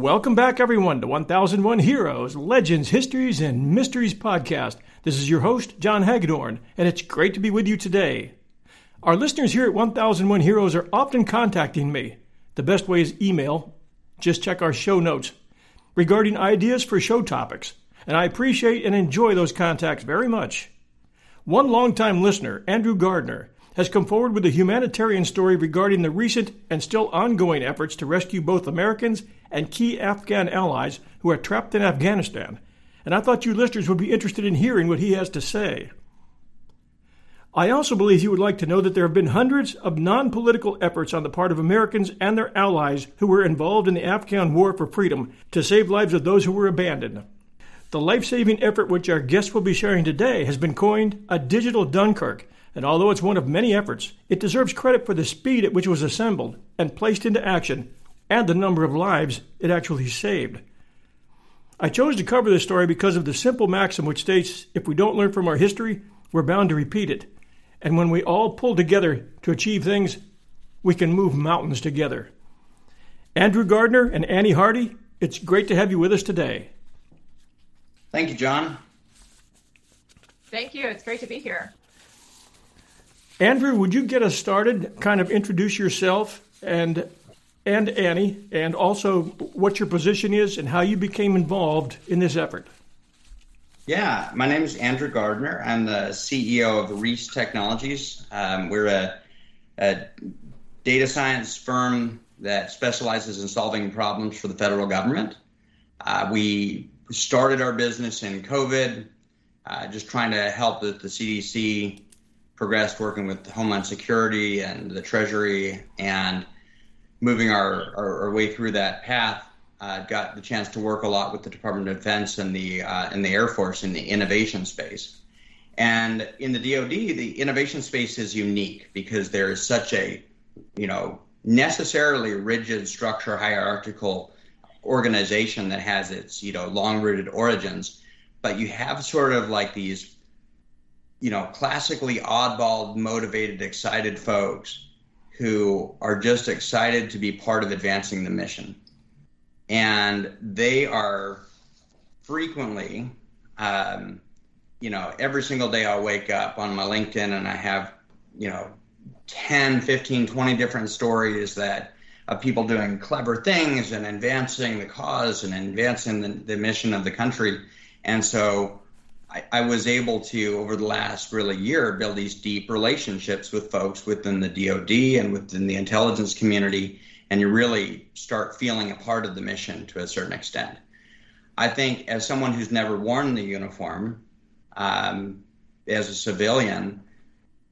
Welcome back, everyone, to 1001 Heroes, Legends, Histories, and Mysteries podcast. This is your host, John Hagedorn, and it's great to be with you today. Our listeners here at 1001 Heroes are often contacting me. The best way is email. Just check our show notes regarding ideas for show topics, and I appreciate and enjoy those contacts very much. One longtime listener, Andrew Gardner, has come forward with a humanitarian story regarding the recent and still ongoing efforts to rescue both Americans and key Afghan allies who are trapped in Afghanistan, and I thought you listeners would be interested in hearing what he has to say. I also believe you would like to know that there have been hundreds of non political efforts on the part of Americans and their allies who were involved in the Afghan war for freedom to save lives of those who were abandoned. The life saving effort which our guests will be sharing today has been coined a digital Dunkirk, and although it's one of many efforts, it deserves credit for the speed at which it was assembled and placed into action and the number of lives it actually saved. I chose to cover this story because of the simple maxim which states if we don't learn from our history, we're bound to repeat it. And when we all pull together to achieve things, we can move mountains together. Andrew Gardner and Annie Hardy, it's great to have you with us today. Thank you, John. Thank you. It's great to be here. Andrew, would you get us started? Kind of introduce yourself and and Annie, and also what your position is and how you became involved in this effort. Yeah, my name is Andrew Gardner. I'm the CEO of Reese Technologies. Um, we're a, a, data science firm that specializes in solving problems for the federal government. Uh, we started our business in COVID, uh, just trying to help the, the CDC progress working with Homeland Security and the Treasury and moving our, our, our way through that path, uh, got the chance to work a lot with the Department of Defense and the uh, and the Air Force in the innovation space. And in the DoD, the innovation space is unique because there is such a, you know, necessarily rigid structure, hierarchical organization that has its, you know, long-rooted origins. But you have sort of like these, you know, classically oddball, motivated, excited folks who are just excited to be part of advancing the mission. And they are frequently, um, you know, every single day I'll wake up on my LinkedIn and I have, you know, 10, 15, 20 different stories that of people doing clever things and advancing the cause and advancing the, the mission of the country. And so I, I was able to, over the last really year, build these deep relationships with folks within the DoD and within the intelligence community, and you really start feeling a part of the mission to a certain extent. I think, as someone who's never worn the uniform, um, as a civilian,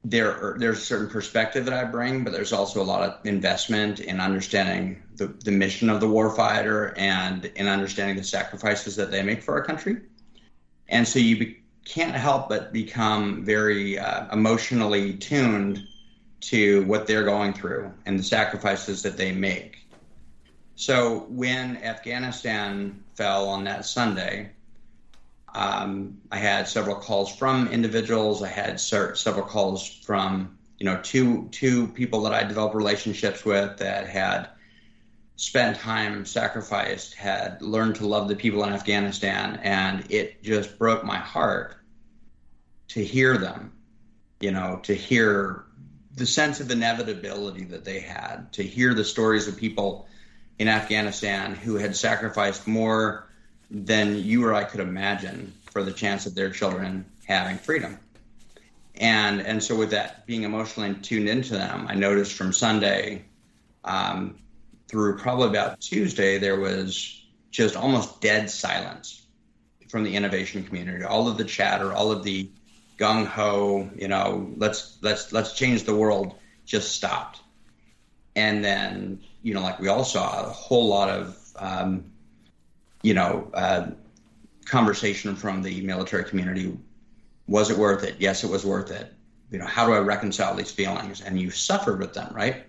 there are, there's a certain perspective that I bring, but there's also a lot of investment in understanding the, the mission of the warfighter and in understanding the sacrifices that they make for our country. And so you be, can't help but become very uh, emotionally tuned to what they're going through and the sacrifices that they make. So when Afghanistan fell on that Sunday, Um, I had several calls from individuals. I had several calls from you know two two people that I developed relationships with that had spent time, sacrificed, had learned to love the people in Afghanistan, and it just broke my heart to hear them. You know, to hear the sense of inevitability that they had, to hear the stories of people in Afghanistan who had sacrificed more than you or I could imagine for the chance of their children having freedom. And and so with that being emotionally tuned into them, I noticed from Sunday um, through probably about Tuesday there was just almost dead silence from the innovation community. All of the chatter, all of the gung ho, you know, let's let's let's change the world just stopped. And then, you know, like we all saw, a whole lot of, um, you know, uh, conversation from the military community. Was it worth it? Yes, it was worth it. You know, how do I reconcile these feelings? And you suffered with them, right?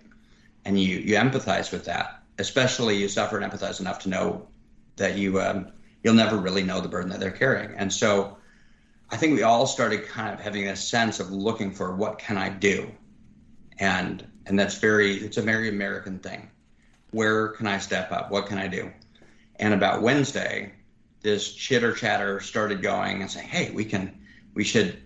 And you you empathize with that. Especially you suffer and empathize enough to know that you um, you'll never really know the burden that they're carrying. And so, I think we all started kind of having a sense of looking for what can I do, and and that's very it's a very American thing. Where can I step up? What can I do? And about Wednesday, this chitter chatter started going and saying, "Hey, we can, we should,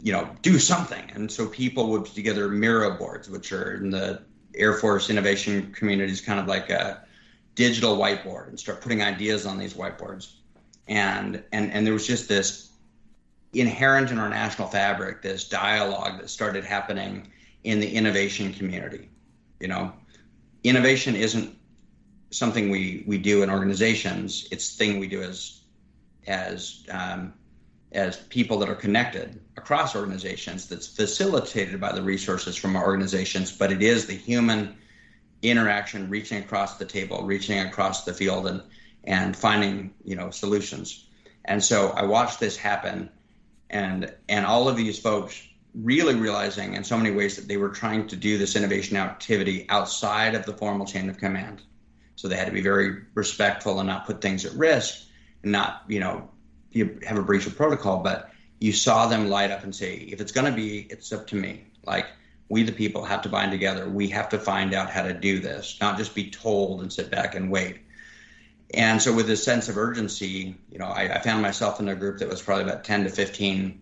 you know, do something." And so people would put together Miro boards, which are in the Air Force innovation communities, kind of like a digital whiteboard, and start putting ideas on these whiteboards. And and and there was just this inherent in our national fabric, this dialogue that started happening in the innovation community. You know, innovation isn't something we we do in organizations. It's thing we do as as um, as people that are connected across organizations. That's facilitated by the resources from our organizations, but it is the human interaction, reaching across the table, reaching across the field, and and finding you know solutions. And so I watched this happen, and and all of these folks really realizing in so many ways that they were trying to do this innovation activity outside of the formal chain of command. So they had to be very respectful and not put things at risk and not, you know, you have a breach of protocol. But you saw them light up and say, if it's going to be, it's up to me. Like we, the people, have to bind together. We have to find out how to do this, not just be told and sit back and wait. And so, with this sense of urgency, you know, I, I found myself in a group that was probably about 10 to 15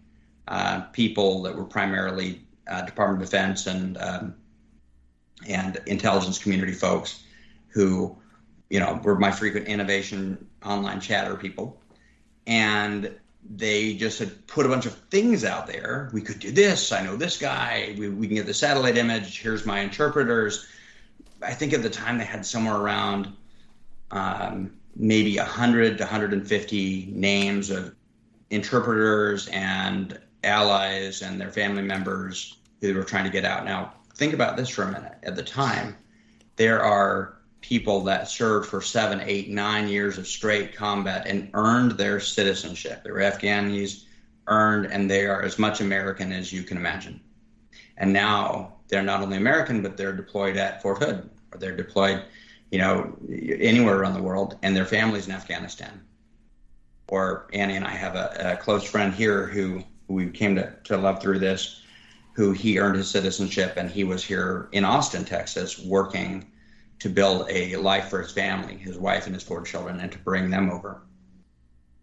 uh, people that were primarily uh, Department of Defense and um, and intelligence community folks who, you know, were my frequent innovation online chatter people, and they just had put a bunch of things out there. We could do this. I know this guy. We, we can get the satellite image. Here's my interpreters. I think at the time they had somewhere around um, maybe 100 to 150 names of interpreters and allies and their family members who were trying to get out. Now, think about this for a minute. At the time, there are people that served for seven, eight, nine years of straight combat and earned their citizenship. They were Afghanis, earned, and they are as much American as you can imagine. And now they're not only American, but they're deployed at Fort Hood, or they're deployed, you know, anywhere around the world, and their families in Afghanistan. Or Annie and I have a, a close friend here who who we came to, to love through this, who he earned his citizenship and he was here in Austin, Texas, working to build a life for his family, his wife and his four children, and to bring them over.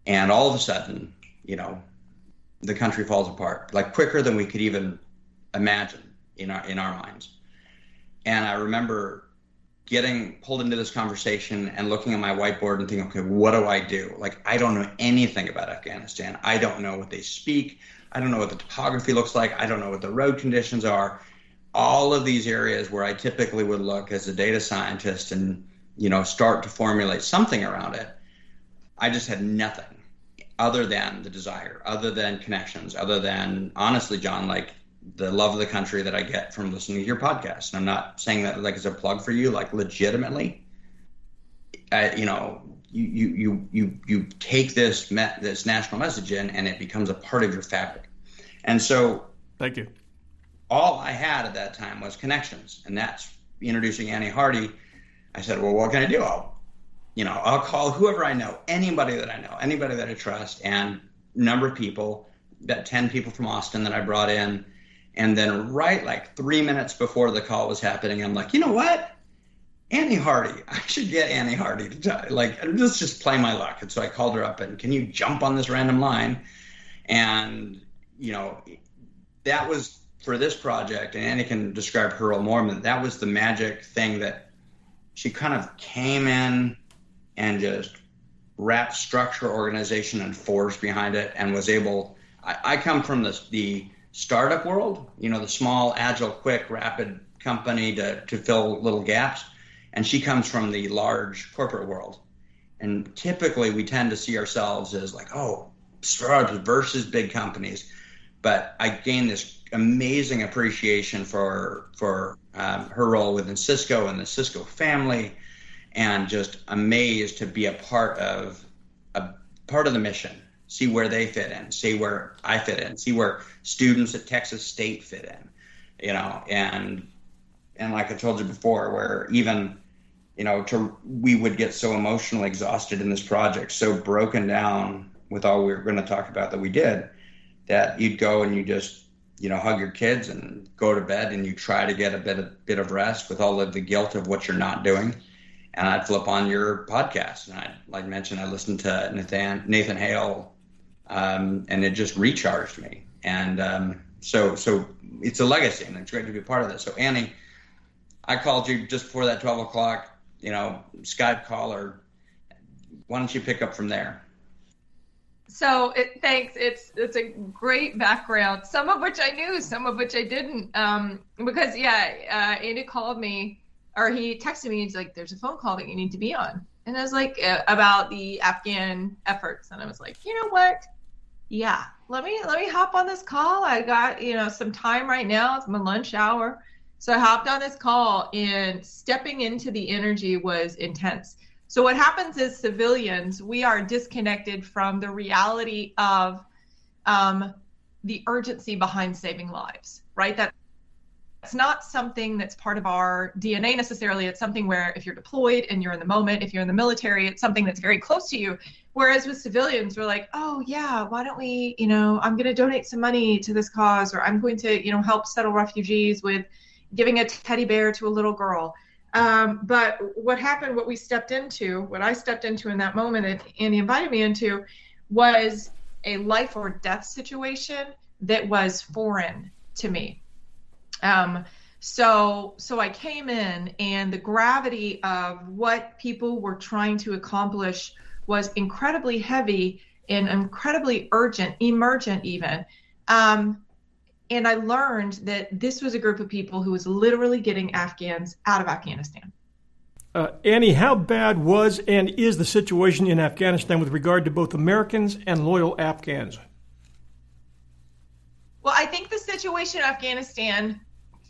And all of a sudden, you know, the country falls apart, like quicker than we could even imagine in our in our minds. And I remember getting pulled into this conversation and looking at my whiteboard and thinking, okay, what do I do? Like, I don't know anything about Afghanistan. I don't know what they speak. I don't know what the topography looks like. I don't know what the road conditions are. All of these areas where I typically would look as a data scientist and you know start to formulate something around it, I just had nothing other than the desire, other than connections, other than honestly, John, like the love of the country that I get from listening to your podcast. And I'm not saying that like as a plug for you, like legitimately. You know, you you you you you take this me- this national message in, and it becomes a part of your fabric. And so, thank you. All I had at that time was connections, and that's introducing Annie Hardy. I said, "Well, what can I do? I'll, you know, I'll call whoever I know, anybody that I know, anybody that I trust, and number of people, about 10 people from Austin that I brought in. And then, right like three minutes before the call was happening, I'm like, you know what? Annie Hardy. I should get Annie Hardy to like let's just play my luck. And so I called her up and can you jump on this random line? And you know, that was for this project, and Annie can describe her role more, but that was the magic thing that she kind of came in and just wrapped structure, organization, and force behind it, and was able. I, I come from the the startup world, you know, the small, agile, quick, rapid company to to fill little gaps and she comes from the large corporate world. And typically, we tend to see ourselves as like, oh, startups versus big companies. But I gained this amazing appreciation for for um, her role within Cisco and the Cisco family, and just amazed to be a part of a part of the mission. See where they fit in, see where I fit in, see where students at Texas State fit in, you know, and and like I told you before, where even you know, to we would get so emotionally exhausted in this project, so broken down with all we were going to talk about that we did, that you'd go and you just, you know, hug your kids and go to bed and you try to get a bit of bit of rest with all of the guilt of what you're not doing. And I'd flip on your podcast, and I, like mentioned, I listened to Nathan Nathan Hale, um, and it just recharged me. And um, so, so it's a legacy, and it's great to be a part of this. So Annie, I called you just before that 12 o'clock you know, Skype call or why don't you pick up from there? So it, thanks. It's it's a great background. Some of which I knew, some of which I didn't. Um, because yeah, uh, Andy called me or he texted me. He's like, "There's a phone call that you need to be on," and I was like, uh, "About the Afghan efforts," and I was like, "You know what? Yeah, let me let me hop on this call. I got you know some time right now. It's my lunch hour." So I hopped on this call and stepping into the energy was intense. So what happens is civilians, we are disconnected from the reality of um, the urgency behind saving lives, right? That it's not something that's part of our DNA necessarily. It's something where if you're deployed and you're in the moment, if you're in the military, it's something that's very close to you. Whereas with civilians, we're like, oh yeah, why don't we, you know, I'm going to donate some money to this cause, or I'm going to, you know, help settle refugees with giving a teddy bear to a little girl. Um, but what happened, what we stepped into, what I stepped into in that moment that Andy invited me into, was a life or death situation that was foreign to me. Um, so, so I came in, and the gravity of what people were trying to accomplish was incredibly heavy and incredibly urgent, emergent even. Um, and I learned that this was a group of people who was literally getting Afghans out of Afghanistan. Uh, Annie, how bad was and is the situation in Afghanistan with regard to both Americans and loyal Afghans? Well, I think the situation in Afghanistan,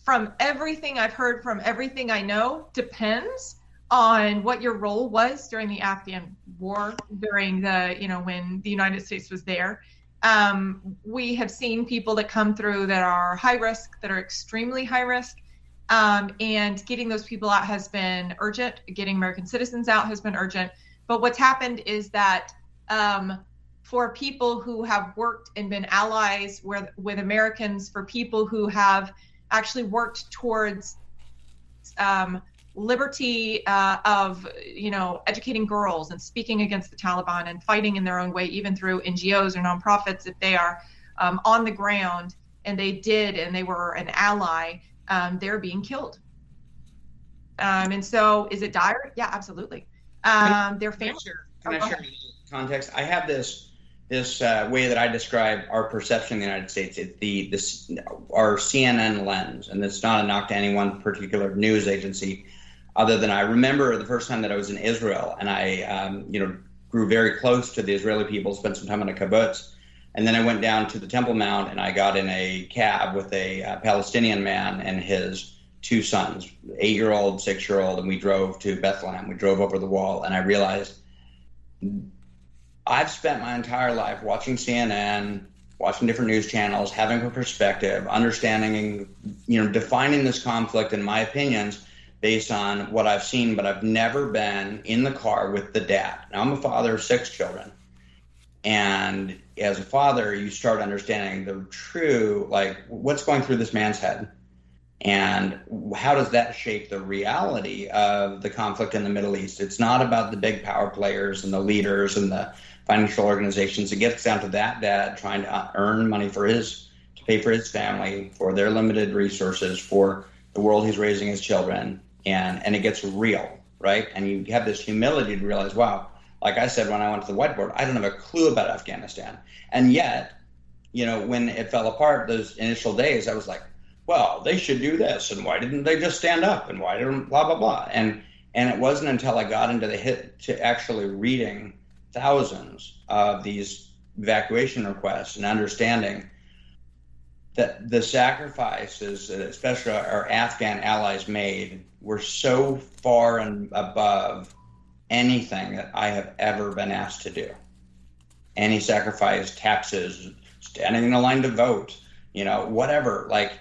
from everything I've heard, from everything I know, depends on what your role was during the Afghan war, during the, you know, when the United States was there um, we have seen people that come through that are high risk, that are extremely high risk. Um, and getting those people out has been urgent. Getting American citizens out has been urgent. But what's happened is that um, for people who have worked and been allies with, with Americans, for people who have actually worked towards um, liberty uh, of you know educating girls and speaking against the Taliban and fighting in their own way, even through NGOs or nonprofits, if they are um, on the ground and they did and they were an ally, um, they're being killed. Um, and so, is it dire? Yeah, absolutely. Um, their families. Can I share context? I have this this uh, way that I describe our perception in the United States. It's the this our CNN lens, and it's not a knock to any one particular news agency other than I remember the first time that I was in Israel and I, um, you know, grew very close to the Israeli people, spent some time in a kibbutz. And then I went down to the Temple Mount and I got in a cab with a uh, Palestinian man and his two sons, eight year old, six year old, and we drove to Bethlehem. We drove over the wall and I realized I've spent my entire life watching CNN, watching different news channels, having a perspective, understanding, you know, defining this conflict and my opinions based on what I've seen, but I've never been in the car with the dad. Now I'm a father of six children, and as a father, you start understanding the true, like, what's going through this man's head and how does that shape the reality of the conflict in the Middle East? It's not about the big power players and the leaders and the financial organizations. It gets down to that dad trying to earn money for his, to pay for his family, for their limited resources, for the world he's raising his children. And, and it gets real, right? And you have this humility to realize, wow, like I said when I went to the whiteboard, I don't have a clue about Afghanistan. And yet, you know, when it fell apart those initial days, I was like, well, they should do this, and why didn't they just stand up, and why didn't blah blah blah, and and it wasn't until I got into the hit to actually reading thousands of these evacuation requests and understanding that the sacrifices especially our Afghan allies made were so far and above anything that I have ever been asked to do. Any sacrifice, taxes, standing in a line to vote, you know, whatever. Like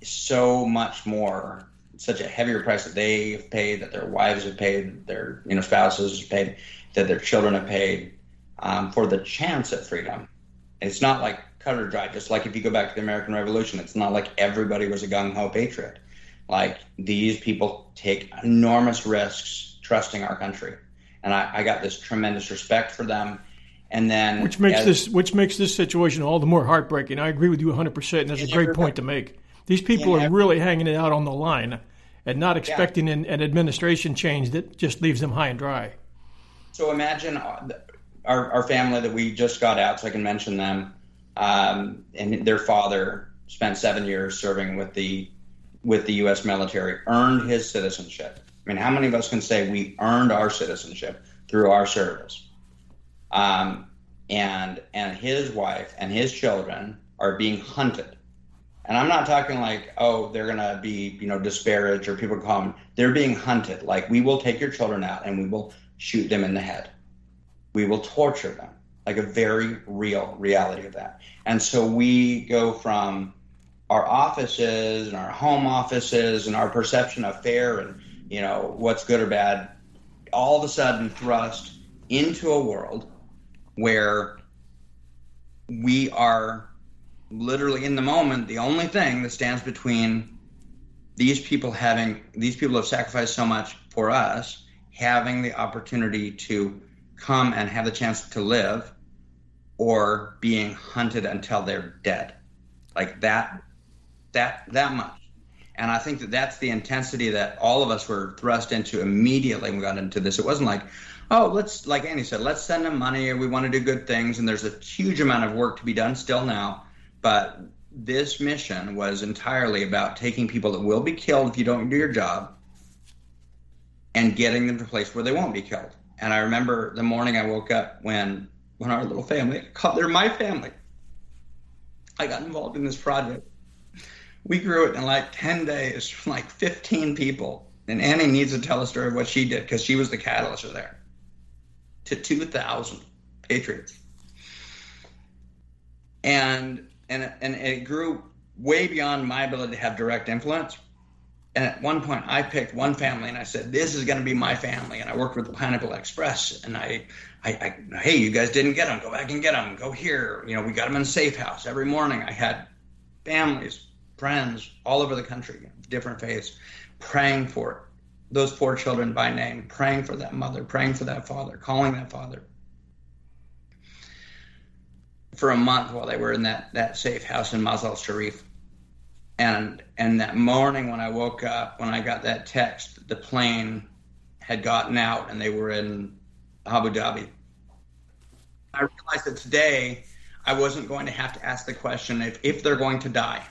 so much more, such a heavier price that they have paid, that their wives have paid, their you know spouses have paid, that their children have paid um, for the chance at freedom. It's not like cut or dry. Just like if you go back to the American Revolution, it's not like everybody was a gung ho patriot. Like these people take enormous risks trusting our country, and I, I got this tremendous respect for them. And then, which makes as, this which makes this situation all the more heartbreaking. I agree with you 100, percent and that's a great point to make. These people are really hanging it out on the line and not expecting yeah. an, an, administration change that just leaves them high and dry. So imagine uh, our, our family that we just got out, so I can mention them, um, and their father spent seven years serving with the with the U.S. military, earned his citizenship. I mean, how many of us can say we earned our citizenship through our service? Um, and and his wife and his children are being hunted and I'm not talking like, oh, they're gonna be, you know, disparaged or people call them. They're being hunted. Like we will take your children out and we will shoot them in the head. We will torture them. Like a very real reality of that. And so we go from our offices and our home offices and our perception of fair and you know what's good or bad, all of a sudden thrust into a world where we are literally in the moment, the only thing that stands between these people having these people have sacrificed so much for us having the opportunity to come and have the chance to live or being hunted until they're dead. Like that that that much. And i think that that's the intensity that all of us were thrust into immediately when we got into this. It wasn't like oh let's like andy said let's send them money. We want to do good things. And there's a huge amount of work to be done still now. But this mission was entirely about taking people that will be killed if you don't do your job and getting them to a place where they won't be killed. And I remember the morning I woke up when when our little family, they're my family. I got involved in this project. We grew it in like 10 days from like 15 people. And Annie needs to tell a story of what she did because she was the catalyst there to 2,000 patriots. And and and it grew way beyond my ability to have direct influence. And at one point, I picked one family and I said, "This is going to be my family." And I worked with the Pineapple Express, and I, I, I, hey, you guys didn't get them, go back and get them. Go here, you know, we got them in Safe House every morning. I had families, friends all over the country, different faiths, praying for those poor children by name, praying for that mother, praying for that father, calling that father, for a month while they were in that, that safe house in Mazar Sharif. And and that morning when I woke up, when I got that text, the plane had gotten out and they were in Abu Dhabi. I realized that today I wasn't going to have to ask the question if, if they're going to die.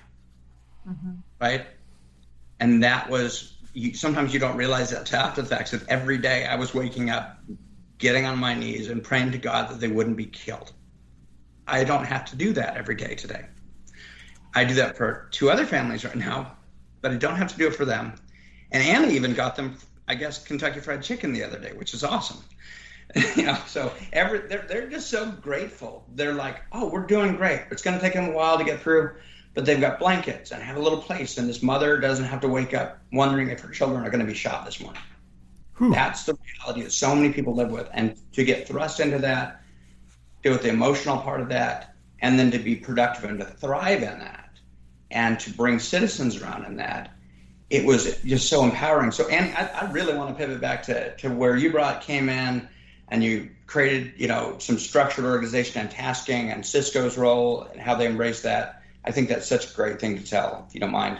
Mm-hmm. Right? And that was you, sometimes you don't realize that after the fact that every day I was waking up, getting on my knees and praying to God that they wouldn't be killed. I don't have to do that every day today. I do that for two other families right now, but I don't have to do it for them. And Anna even got them, I guess, Kentucky Fried Chicken the other day, which is awesome. you know, so every they're they're just so grateful. They're like, oh, we're doing great. It's going to take them a while to get through, but they've got blankets and have a little place, and this mother doesn't have to wake up wondering if her children are going to be shot this morning. Whew. That's the reality that so many people live with, and to get thrust into that deal with the emotional part of that, and then to be productive and to thrive in that, and to bring citizens around in that. It was just so empowering. So, and I, I really want to pivot back to, to where you brought came in and you created, you know, some structured organization and tasking and Cisco's role and how they embrace that. I think that's such a great thing to tell, if you don't mind.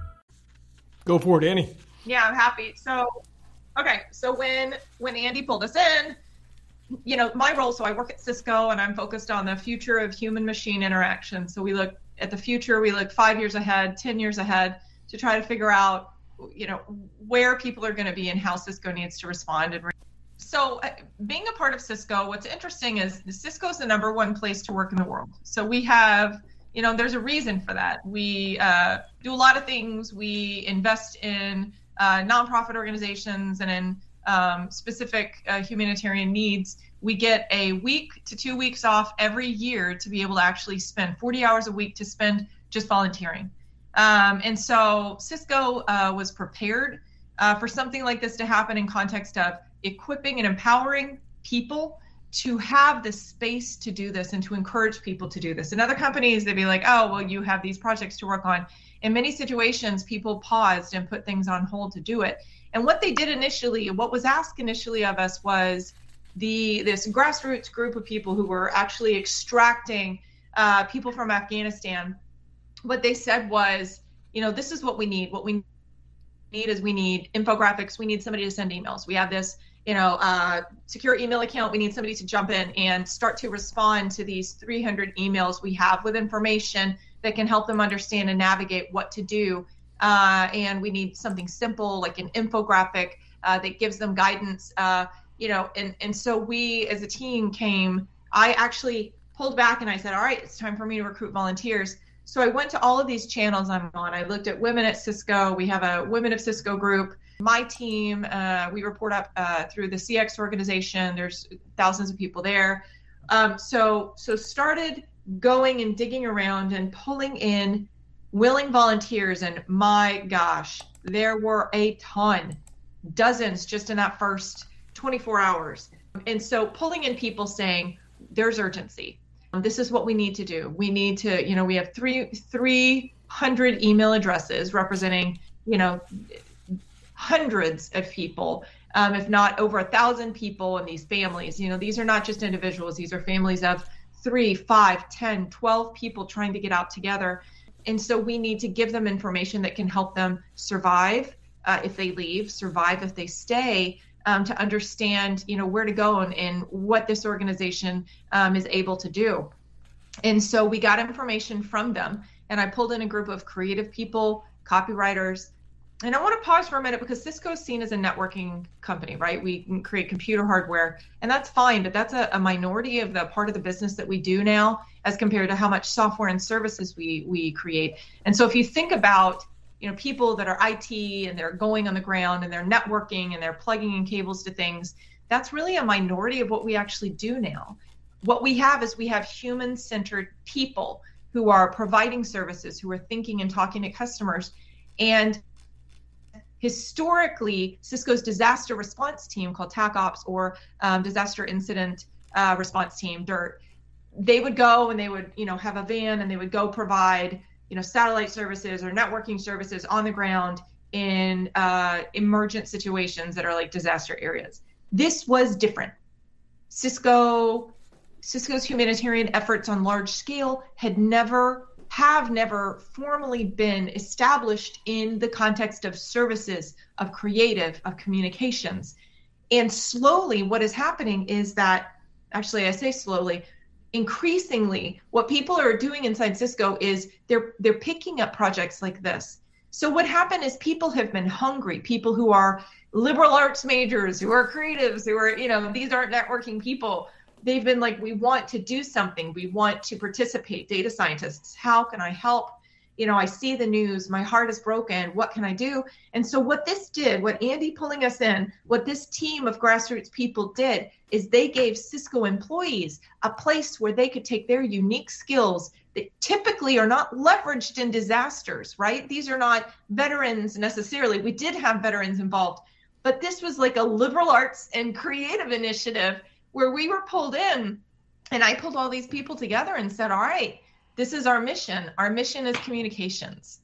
Go for it, Annie. Yeah, I'm happy. So, okay, so when when Andy pulled us in, you know, my role. So I work at Cisco, and I'm focused on the future of human-machine interaction. So we look at the future. We look five years ahead, ten years ahead, to try to figure out, you know, where people are going to be and how Cisco needs to respond. And re- so, uh, being a part of Cisco, what's interesting is Cisco is the number one place to work in the world. So we have you know, there's a reason for that. We uh, do a lot of things. We invest in uh, nonprofit organizations and in um, specific uh, humanitarian needs. We get a week to two weeks off every year to be able to actually spend 40 hours a week to spend just volunteering. Um, and so Cisco uh, was prepared uh, for something like this to happen in context of equipping and empowering people to have the space to do this and to encourage people to do this. In other companies, they'd be like, oh, well, you have these projects to work on. In many situations, people paused and put things on hold to do it. And what they did initially, what was asked initially of us was the this grassroots group of people who were actually extracting uh, people from Afghanistan. What they said was, you know, this is what we need. What we need is we need infographics. We need somebody to send emails. We have this you know, uh, secure email account. We need somebody to jump in and start to respond to these 300 emails we have with information that can help them understand and navigate what to do. Uh, and we need something simple like an infographic uh, that gives them guidance. Uh, you know, and and so we as a team came. I actually pulled back and I said, all right, it's time for me to recruit volunteers. So I went to all of these channels I'm on. I looked at women at Cisco. We have a Women of Cisco group my team, uh, we report up uh, through the CX organization. There's thousands of people there. Um, so so started going and digging around and pulling in willing volunteers, and my gosh, there were a ton, dozens just in that first 24 hours. And so pulling in people saying there's urgency. This is what we need to do. We need to, you know, we have three 300 email addresses representing, you know, hundreds of people, um, if not over a thousand people in these families. You know, these are not just individuals, these are families of three, five, ten, twelve people trying to get out together. And so we need to give them information that can help them survive uh, if they leave, survive if they stay, um, to understand, you know, where to go and, and what this organization um, is able to do. And so we got information from them, and I pulled in a group of creative people, copywriters, and I want to pause for a minute because Cisco is seen as a networking company, right? We can create computer hardware, and that's fine, but that's a, a, minority of the part of the business that we do now as compared to how much software and services we we create. And so if you think about you know people that are IT and they're going on the ground and they're networking and they're plugging in cables to things, that's really a minority of what we actually do now. What we have is we have human-centered people who are providing services, who are thinking and talking to customers. And historically, Cisco's disaster response team called TAC Ops or um, Disaster Incident uh, Response Team, DIRT, they would go and they would, you know, have a van and they would go provide, you know, satellite services or networking services on the ground in uh, emergent situations that are like disaster areas. This was different. Cisco, Cisco's humanitarian efforts on large scale had never have never formally been established in the context of services, of creative, of communications. And slowly, what is happening is that, actually, I say slowly, increasingly, what people are doing inside Cisco is they're they're picking up projects like this. So what happened is people have been hungry. People who are liberal arts majors, who are creatives, who are you know these aren't networking people they've been like, we want to do something. We want to participate. Data scientists, how can I help? You know, I see the news, my heart is broken. What can I do? And so, what this did, what Andy pulling us in, what this team of grassroots people did, is they gave Cisco employees a place where they could take their unique skills that typically are not leveraged in disasters, right? These are not veterans necessarily. We did have veterans involved, but this was like a liberal arts and creative initiative where we were pulled in. And I pulled all these people together and said, all right, this is our mission. Our mission is communications.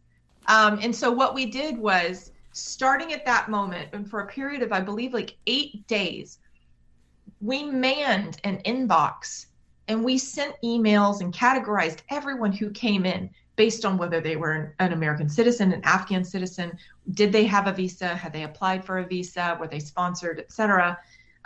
Um, and so what we did was starting at that moment and for a period of, I believe, like eight days, we manned an inbox and we sent emails and categorized everyone who came in based on whether they were an, American citizen, an Afghan citizen, did they have a visa, had they applied for a visa, were they sponsored, et cetera.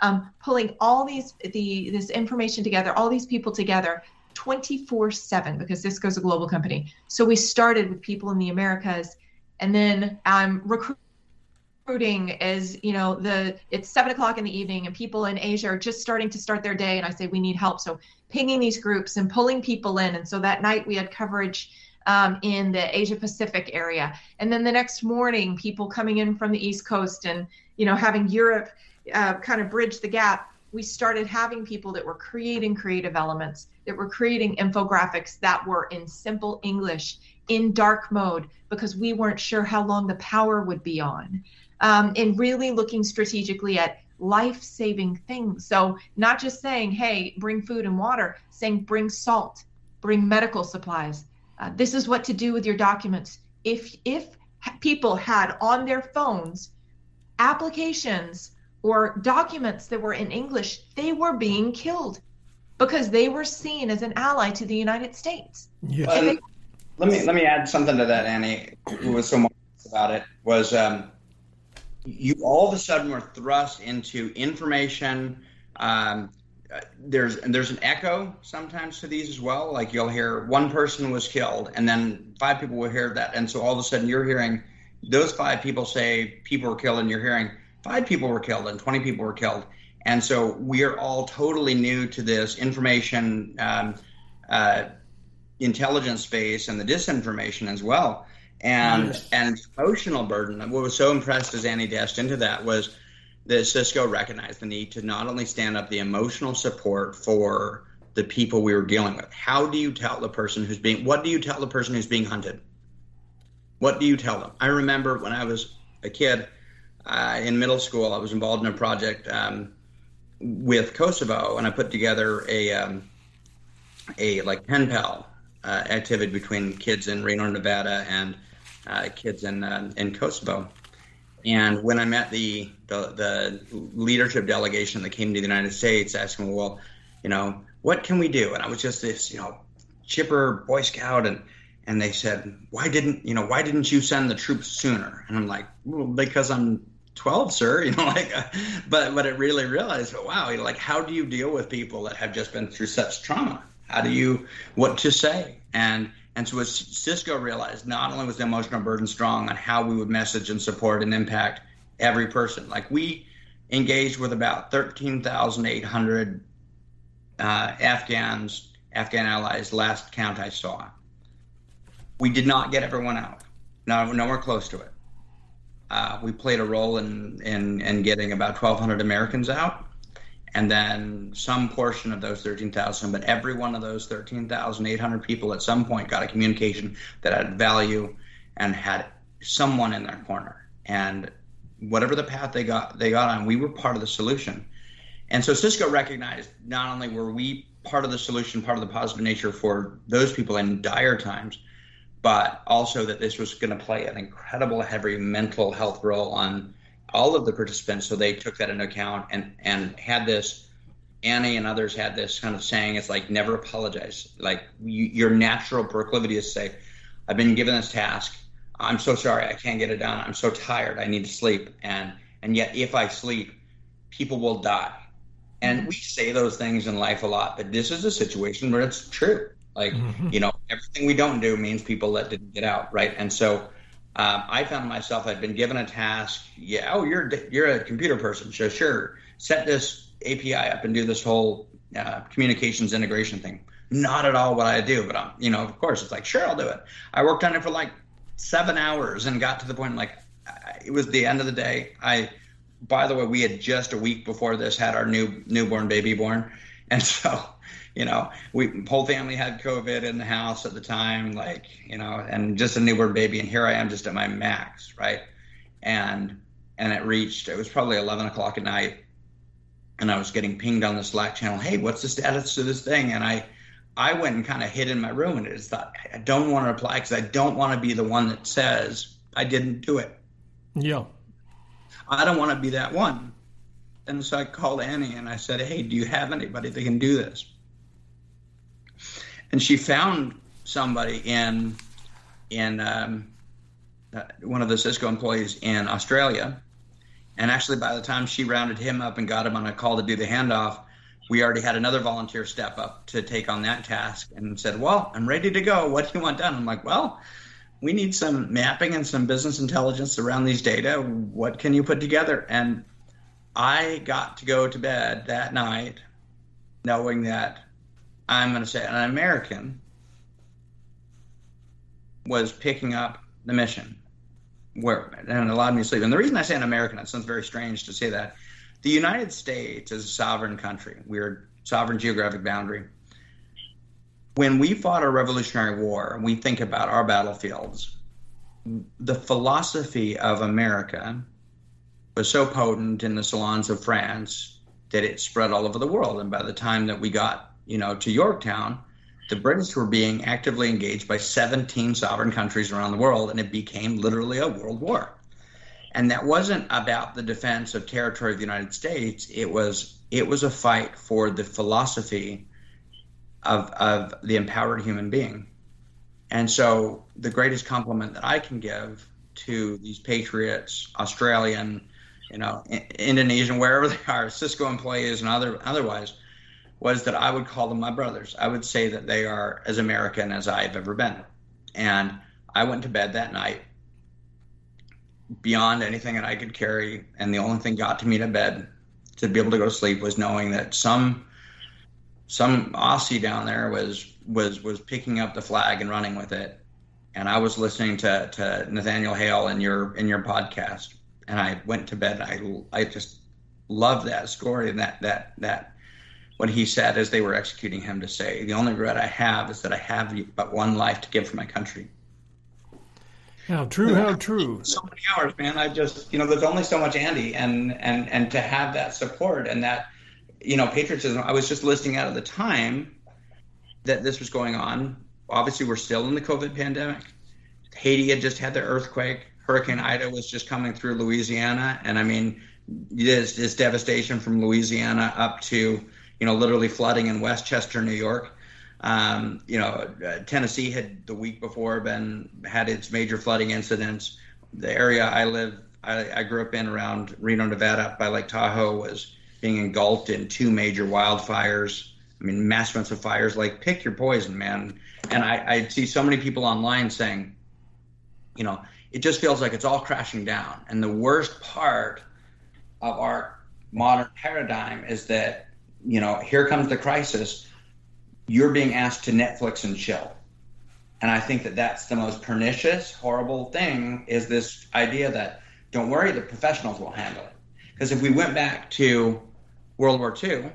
Um, pulling all these the this information together, all these people together, 24/7 because Cisco's a global company. So we started with people in the Americas, and then um, recruiting is you know the it's seven o'clock in the evening and people in asia are just starting to start their day and i say we need help. So pinging these groups and pulling people in. And so that night we had coverage um, in the asia pacific area. And then the next morning people coming in from the east coast and you know having europe uh, kind of bridge the gap we started having people that were creating creative elements that were creating infographics that were in simple english in dark mode because we weren't sure how long the power would be on um, and really looking strategically at life saving things. So, not just saying, hey, bring food and water, saying, bring salt, bring medical supplies. Uh, this is what to do with your documents. If, if people had on their phones applications or documents that were in English, they were being killed because they were seen as an ally to the United States. Yes. Well, let me let me add something to that, Annie. Who was so much about it was um, you all of a sudden were thrust into information. Um, there's and there's an echo sometimes to these as well. Like you'll hear one person was killed, and then five people will hear that, and so all of a sudden you're hearing those five people say people were killed, and you're hearing five people were killed and 20 people were killed, and so we are all totally new to this information um, uh, intelligence space and the disinformation as well and yes. and emotional burden. What was so impressed as Annie dashed into that was that Cisco recognized the need to not only stand up the emotional support for the people we were dealing with. How do you tell the person who's being? What do you tell the person who's being hunted? What do you tell them? I remember when I was a kid uh, in middle school, I was involved in a project um, with Kosovo, and I put together a um, a like pen pal uh, activity between kids in Reno, Nevada, and uh, kids in uh, in Kosovo. And when I met the, the, the leadership delegation that came to the United States, asking, well, you know, what can we do? And I was just this, you know, chipper Boy Scout, and and they said, why didn't you know why didn't you send the troops sooner? And I'm like, well, because I'm 12, sir. You know, like, but but it really realized, wow, like how do you deal with people that have just been through such trauma? How do you what to say? And and so, as Cisco realized, not only was the emotional burden strong on how we would message and support and impact every person, like we engaged with about 13,800 uh, Afghans, Afghan allies, last count I saw. We did not get everyone out, no, nowhere close to it. Uh, we played a role in, in, in getting about 1,200 Americans out and then some portion of those 13,000, but every one of those 13,800 people at some point got a communication that had value and had someone in their corner. And whatever the path they got they got on, we were part of the solution. And so Cisco recognized not only were we part of the solution, part of the positive nature for those people in dire times, but also that this was going to play an incredible heavy mental health role on all of the participants, so they took that into account and and had this. Annie and others had this kind of saying, it's like never apologize. Like you, your natural proclivity is to say, I've been given this task. I'm so sorry I can't get it done. I'm so tired. I need to sleep. And and yet if I sleep, people will die. And we say those things in life a lot, but this is a situation where it's true. Like, mm-hmm. you know, everything we don't do means people that didn't get out, right? And so um, I found myself I'd been given a task. Yeah, oh, you're you're a computer person, so sure, set this API up and do this whole uh, communications integration thing. Not at all what I do, but I'm, you know, of course, it's like, sure, I'll do it. I worked on it for like seven hours and got to the point like it was the end of the day. I, by the way, we had just a week before this had our new newborn baby born, and so you know, we whole family had COVID in the house at the time, like you know, and just a newborn baby, and here I am just at my max, right? And and it reached it was probably 11 o'clock at night, and I was getting pinged on the Slack channel, hey, what's the status of this thing? And I I went and kind of hid in my room and just thought I don't want to reply because I don't want to be the one that says I didn't do it. Yeah. I don't want to be that one. And so I called Annie and I said, Hey, do you have anybody that can do this? And she found somebody in in um, uh, one of the Cisco employees in Australia. And actually, by the time she rounded him up and got him on a call to do the handoff, we already had another volunteer step up to take on that task and said, Well, I'm ready to go. What do you want done? I'm like, Well, we need some mapping and some business intelligence around these data. What can you put together? And I got to go to bed that night knowing that I'm going to say an American was picking up the mission where and allowed me to sleep. And the reason I say an American, it sounds very strange to say that. The United States is a sovereign country. We're sovereign geographic boundary. When we fought a Revolutionary War, we think about our battlefields. The philosophy of America was so potent in the salons of France that it spread all over the world. And by the time that we got, you know, to Yorktown, the British were being actively engaged by 17 sovereign countries around the world, and it became literally a world war. And that wasn't about the defense of territory of the United States. It was it was a fight for the philosophy of of the empowered human being. And so the greatest compliment that I can give to these patriots, Australian, you know, Indonesian, wherever they are, Cisco employees and other otherwise, was that I would call them my brothers. I would say that they are as American as I've ever been. And I went to bed that night beyond anything that I could carry. And the only thing got to me to bed to be able to go to sleep was knowing that some some Aussie down there was was was picking up the flag and running with it. And I was listening to, to Nathaniel Hale in your in your podcast. And I went to bed. I I just loved that story and that that that what he said as they were executing him to say, the only regret I have is that I have but one life to give for my country. How true, how true. So many hours, man. I just, you know, there's only so much Andy, and and and to have that support and that, you know, patriotism. I was just listing out at the time that this was going on. Obviously, we're still in the COVID pandemic. Haiti had just had the earthquake. Hurricane Ida was just coming through Louisiana, and I mean, this this devastation from Louisiana up to, you know, literally flooding in Westchester, New York. Um, you know, uh, Tennessee had the week before been had its major flooding incidents. The area I live, I, I grew up in around Reno, Nevada, by Lake Tahoe, was being engulfed in two major wildfires. I mean, mass amounts of fires. Like, pick your poison, man. And I, I see so many people online saying, you know, it just feels like it's all crashing down. And the worst part of our modern paradigm is that, you know, here comes the crisis you're being asked to Netflix and chill. And I think that that's the most pernicious, horrible thing is this idea that don't worry, the professionals will handle it. Because if we went back to World War II,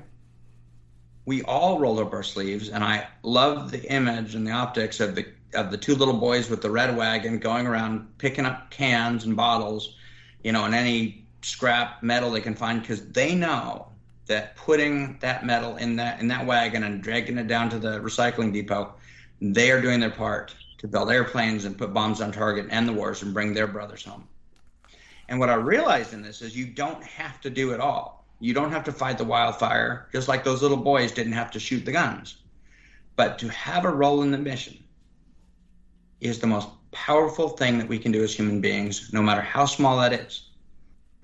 we all rolled up our sleeves, and I love the image and the optics of the of the two little boys with the red wagon going around picking up cans and bottles, you know, and any scrap metal they can find because they know that putting that metal in that in that wagon and dragging it down to the recycling depot, they are doing their part to build airplanes and put bombs on target and the wars and bring their brothers home. And what I realized in this is you don't have to do it all. You don't have to fight the wildfire, just like those little boys didn't have to shoot the guns. But to have a role in the mission is the most powerful thing that we can do as human beings, no matter how small that is.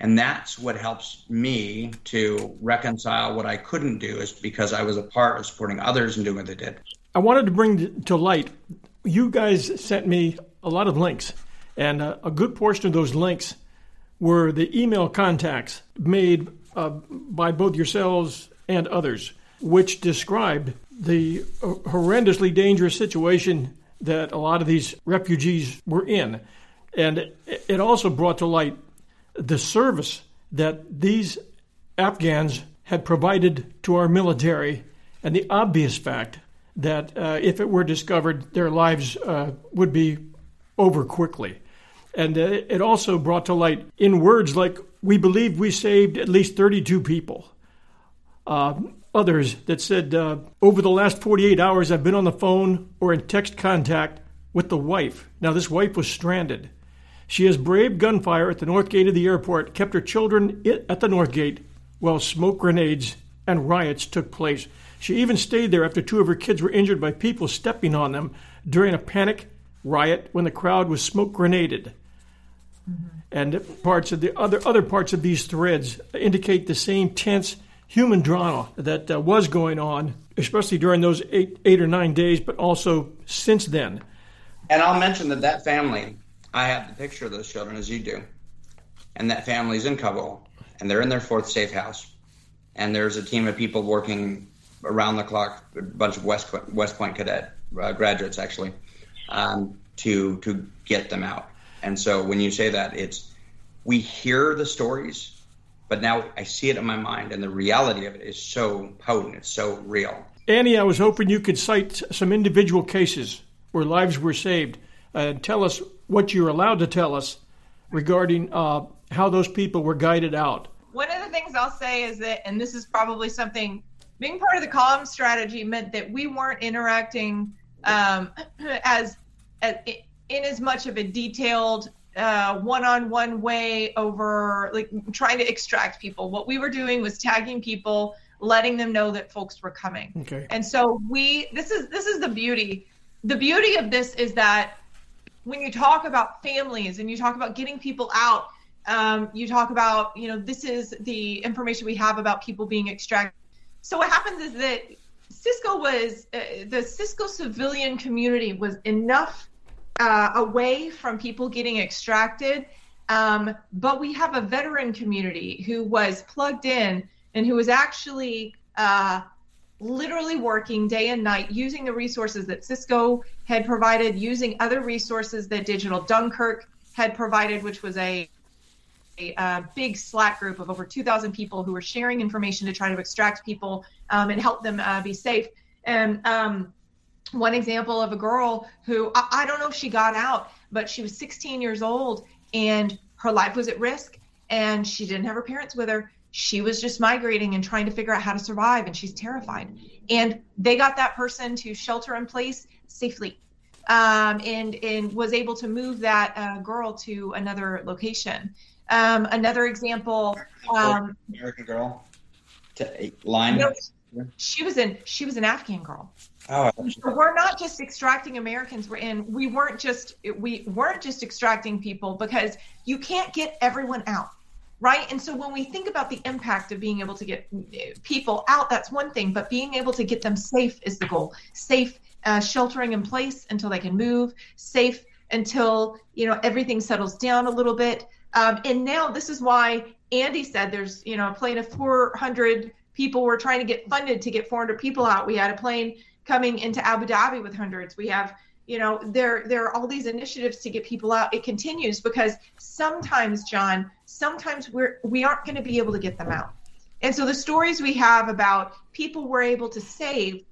And that's what helps me to reconcile what I couldn't do is because I was a part of supporting others and doing what they did. I wanted to bring to light, you guys sent me a lot of links, and a, a good portion of those links were the email contacts made uh, by both yourselves and others. which described the horrendously dangerous situation that a lot of these refugees were in. And it also brought to light the service that these Afghans had provided to our military and the obvious fact that uh, if it were discovered, their lives uh, would be over quickly. And uh, it also brought to light in words like, we believe we saved at least 32 people. Uh, others that said, uh, over the last 48 hours, I've been on the phone or in text contact with the wife. Now, this wife was stranded. She has braved gunfire at the north gate of the airport, kept her children at the north gate while smoke grenades and riots took place. She even stayed there after two of her kids were injured by people stepping on them during a panic riot when the crowd was smoke grenaded. Mm-hmm. And parts of the other other parts of these threads indicate the same tense human drama that uh, was going on, especially during those eight eight or nine days, but also since then. And I'll mention that that family, I have the picture of those children as you do, and that family's in Kabul, and they're in their fourth safe house, and there's a team of people working around the clock, a bunch of West West Point cadet uh, graduates actually, um, to to get them out. And so when you say that, it's we hear the stories, but now I see it in my mind, and the reality of it is so potent. It's so real. Annie, I was hoping you could cite some individual cases where lives were saved and tell us what you're allowed to tell us regarding uh, how those people were guided out. One of the things I'll say is that, and this is probably something being part of the column strategy meant that we weren't interacting um, as, as in as much of a detailed uh, one-on-one way over like trying to extract people. What we were doing was tagging people, letting them know that folks were coming. Okay. And so we this is this is the beauty. The beauty of this is that when you talk about families and you talk about getting people out, um, you talk about you know this is the information we have about people being extracted. So what happens is that Cisco was uh, the Cisco civilian community was enough uh, away from people getting extracted, um, but we have a veteran community who was plugged in and who was actually uh, literally working day and night using the resources that Cisco had provided, using other resources that Digital Dunkirk had provided, which was a a big Slack group of over 2,000 people who were sharing information to try to extract people um, and help them uh, be safe. And um, one example of a girl who I, I, don't know if she got out, but she was 16 years old and her life was at risk and she didn't have her parents with her. She was just migrating and trying to figure out how to survive and she's terrified. And they got that person to shelter in place safely um, and, and was able to move that uh, girl to another location. Um, another example, um, American Girl, to, line. You know, she was in. She was an Afghan girl. Oh, so we're not just extracting Americans. We're in. We weren't just. We weren't just extracting people because you can't get everyone out, right? And so when we think about the impact of being able to get people out, that's one thing. But being able to get them safe is the goal. Safe, uh, sheltering in place until they can move. Safe until you know everything settles down a little bit. Um, and now this is why Andy said there's, you know, a plane of 400 people. We're trying to get funded to get 400 people out. We had a plane coming into Abu Dhabi with hundreds. We have, you know, there there are all these initiatives to get people out. It continues because sometimes, John, sometimes we're we aren't going to be able to get them out. And so the stories we have about people we're able to save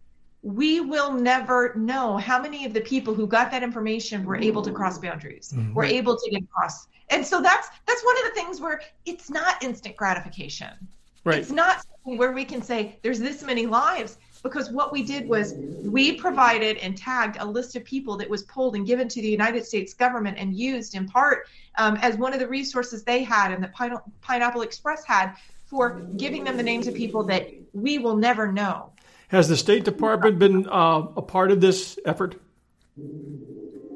we will never know how many of the people who got that information were able to cross boundaries, mm-hmm. were able to get across and so that's that's one of the things where it's not instant gratification right it's not where we can say there's this many lives because what we did was we provided and tagged a list of people that was pulled and given to the United States government and used in part um, as one of the resources they had and that Pine- Pineapple Express had for giving them the names of people that we will never know. Has the State Department been uh, a part of this effort?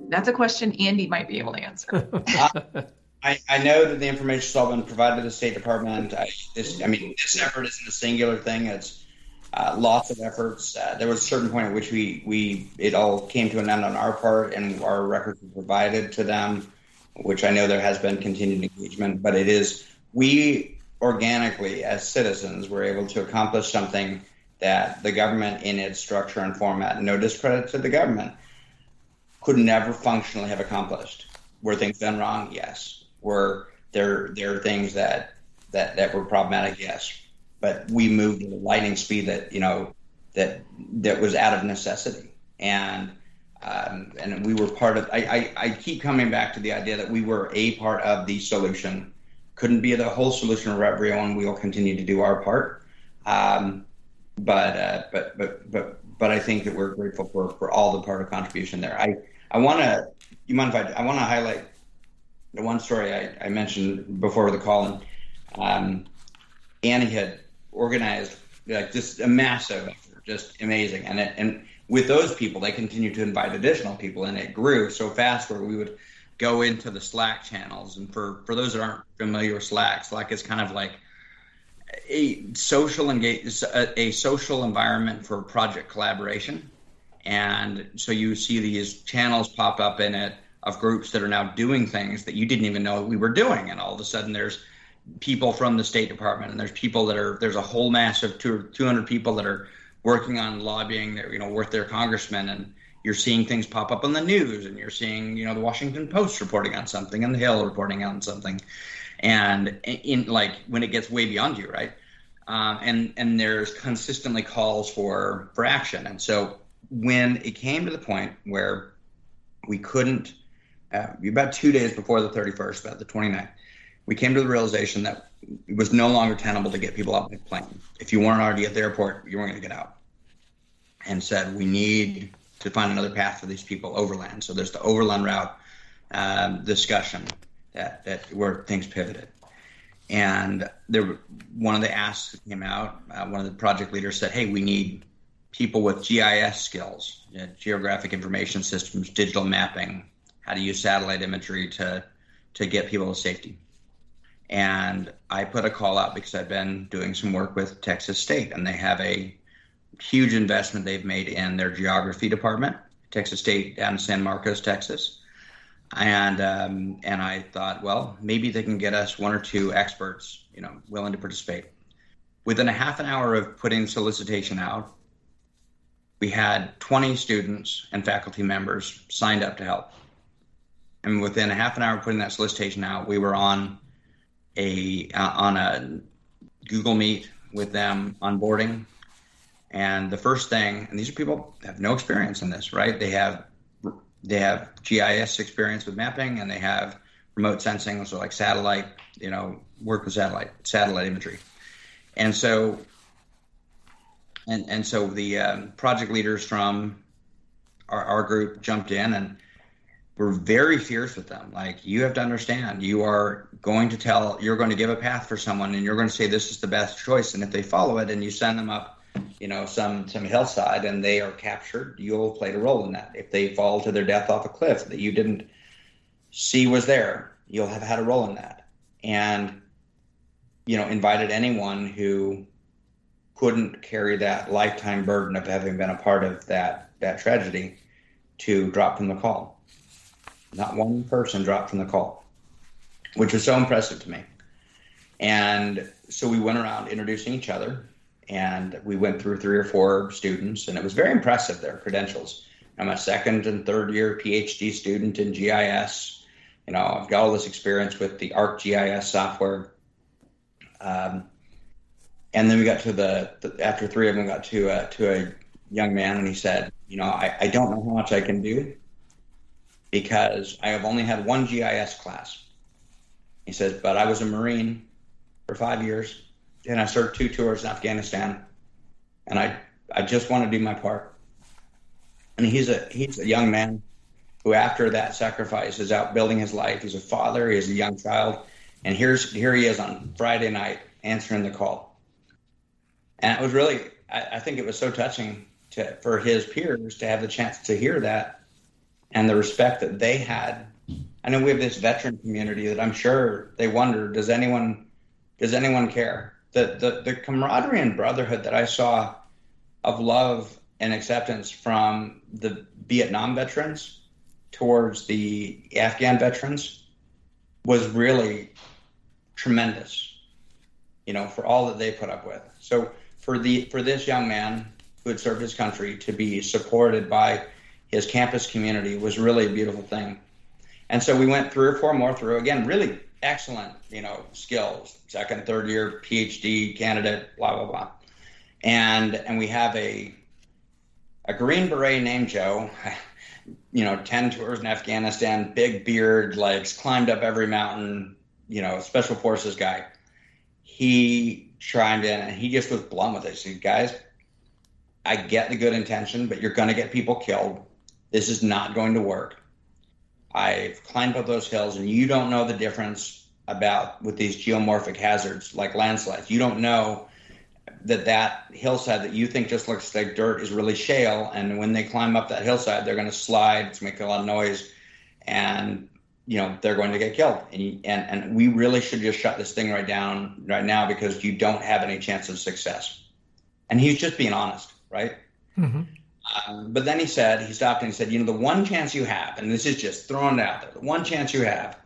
That's a question Andy might be able to answer. I, I know that the information has all been provided to the State Department. I, this, I mean, this effort isn't a singular thing. It's uh, lots of efforts. Uh, there was a certain point at which we, we it all came to an end on our part, and our records were provided to them, which I know there has been continued engagement. But it is we organically, as citizens, were able to accomplish something that the government in its structure and format, no discredit to the government, could never functionally have accomplished. Were things done wrong? Yes. Were there there are things that that that were problematic? Yes. But we moved at a lightning speed that you know that that was out of necessity, and um, and we were part of. I, I I keep coming back to the idea that we were a part of the solution. Couldn't be the whole solution for everyone. We will continue to do our part. Um, but uh, but but but but I think that we're grateful for for all the part of contribution there. I I want to. You mind if I? I want to highlight the one story I, I mentioned before the call. And um, Annie had organized like just a massive effort, just amazing. And it, and with those people, they continued to invite additional people, and it grew so fast where we would go into the Slack channels. And for for those that aren't familiar with Slack, Slack is kind of like a social engage a, a social environment for project collaboration and so you see these channels pop up in it of groups that are now doing things that you didn't even know we were doing and all of a sudden there's people from the state department and there's people that are there's a whole mass of two, 200 people that are working on lobbying that you know worth their congressmen and you're seeing things pop up on the news and you're seeing you know the washington post reporting on something and the hill reporting on something and in like when it gets way beyond you, right? Um, and and there's consistently calls for for action. And so when it came to the point where we couldn't, uh, about two days before the 31st, about the 29th, we came to the realization that it was no longer tenable to get people off the plane. If you weren't already at the airport, you weren't going to get out. And said we need to find another path for these people overland. So there's the overland route um, discussion that that where things pivoted. And there, one of the asks that came out. Uh, one of the project leaders said, "Hey, we need people with GIS skills, you know, geographic information systems, digital mapping, how to use satellite imagery to to get people to safety." And I put a call out because I've been doing some work with Texas State, and they have a huge investment they've made in their geography department, Texas State down in San Marcos, Texas and um, and I thought, well, maybe they can get us one or two experts, you know, willing to participate. Within a half an hour of putting solicitation out, we had 20 students and faculty members signed up to help. And within a half an hour of putting that solicitation out, we were on a uh, on a Google Meet with them onboarding. And the first thing, and these are people have no experience in this, right? They have they have GIS experience with mapping and they have remote sensing, so like satellite, you know, work with satellite satellite imagery. And so, and and so the um, project leaders from our, our group jumped in and were very fierce with them. Like you have to understand, you are going to tell, you're going to give a path for someone, and you're going to say this is the best choice, and if they follow it, and you send them up you know, some some hillside and they are captured, you'll play a role in that. If they fall to their death off a cliff that you didn't see was there, you'll have had a role in that. And you know, invited anyone who couldn't carry that lifetime burden of having been a part of that that tragedy to drop from the call. Not one person dropped from the call, which was so impressive to me. And so we went around introducing each other and we went through three or four students, and it was very impressive their credentials. I'm a second and third year PhD student in GIS. You know, I've got all this experience with the ArcGIS software. Um, and then we got to the, the, after three of them got to uh, to a young man, and he said, "You know, I, I don't know how much I can do because I have only had one GIS class." He says, "But I was a Marine for five years." and I served two tours in Afghanistan, and I I just want to do my part. And he's a he's a young man who, after that sacrifice, is out building his life. He's a father. He's a young child, and here's here he is on Friday night answering the call. And it was really I, I think it was so touching to for his peers to have the chance to hear that and the respect that they had. I know we have this veteran community that I'm sure they wonder does anyone does anyone care the, the, the camaraderie and brotherhood that I saw of love and acceptance from the Vietnam veterans towards the Afghan veterans was really tremendous, you know, for all that they put up with. So for the for this young man who had served his country to be supported by his campus community was really a beautiful thing. And so we went three or four more through again, really excellent, you know, skills, second, third year PhD candidate, blah blah blah, and and we have a a Green Beret named Joe. You know, ten tours in Afghanistan, big beard, legs, climbed up every mountain. You know, special forces guy. He chimed in and he just was blunt with it. He said, "Guys, I get the good intention, but you're going to get people killed. This is not going to work. I've climbed up those hills, and you don't know the difference about with these geomorphic hazards like landslides. You don't know that that hillside that you think just looks like dirt is really shale, and when they climb up that hillside, they're going to slide, it's making a lot of noise, and you know they're going to get killed. And and and we really should just shut this thing right down right now because you don't have any chance of success. And he's just being honest right? Mm-hmm. Um, but then he said, he stopped and he said, you know, the one chance you have, and this is just thrown out there, the one chance you have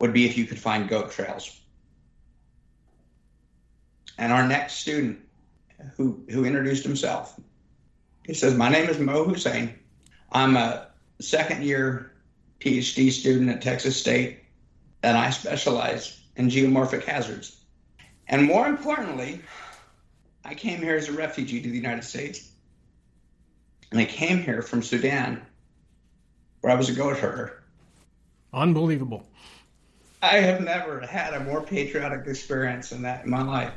would be if you could find goat trails. And our next student, who who introduced himself, he says, "My name is Mo Hussein. I'm a second year PhD student at Texas State, and I specialize in geomorphic hazards. And more importantly, I came here as a refugee to the United States. And I came here from Sudan, where I was a goat herder. Unbelievable. I have never had a more patriotic experience than that in my life.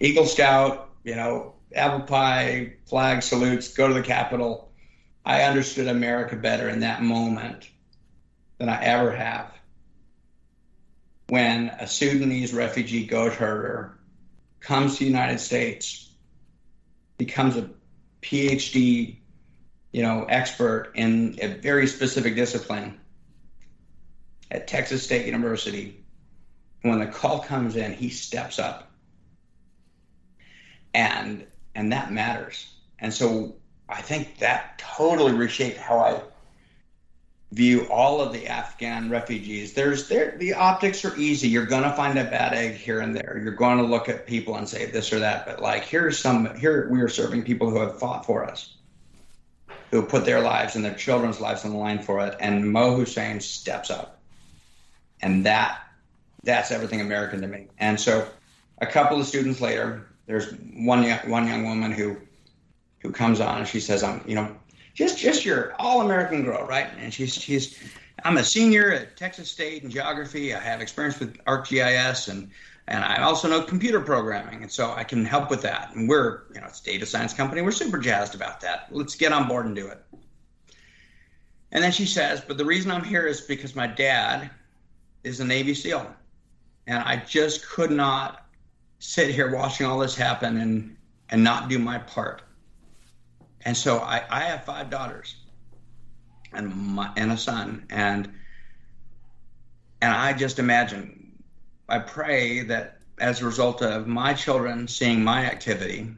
Eagle Scout, you know, apple pie, flag salutes, go to the Capitol. I understood America better in that moment than I ever have. When a Sudanese refugee goat herder comes to the United States, becomes a PhD, you know, expert in a very specific discipline at Texas State University. When the call comes in, he steps up. And and that matters. And so I think that totally reshaped how I view all of the Afghan refugees. There's there the optics are easy. You're gonna find a bad egg here and there. You're going to look at people and say this or that. But like here's some here we are serving people who have fought for us, who put their lives and their children's lives on the line for it. And Mo Hussein steps up, and that that's everything American to me. And so, a couple of students later, there's one young, one young woman who who comes on and she says, "I'm you know just just your all American girl, right? And she's she's I'm a senior at Texas State in geography. I have experience with ArcGIS and and I also know computer programming, and so I can help with that. And we're you know it's a data science company. We're super jazzed about that. Let's get on board and do it. And then she says, but the reason I'm here is because my dad is a Navy SEAL, and I just could not sit here watching all this happen and and not do my part. And so I, I have five daughters and my, and a son and and I just imagine I pray that as a result of my children seeing my activity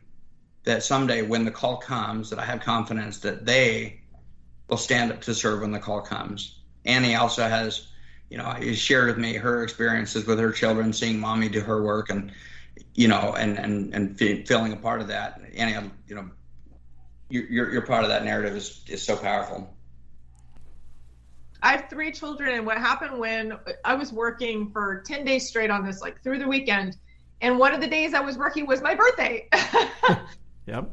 that someday when the call comes that I have confidence that they will stand up to serve when the call comes. Annie also has you know, shared with me her experiences with her children, seeing mommy do her work, and you know, and and and feeling a part of that. Annie, you know, you're, part of that narrative is, is so powerful. I have three children, and what happened when I was working for 10 days straight on this, like through the weekend, and one of the days I was working was my birthday. yep.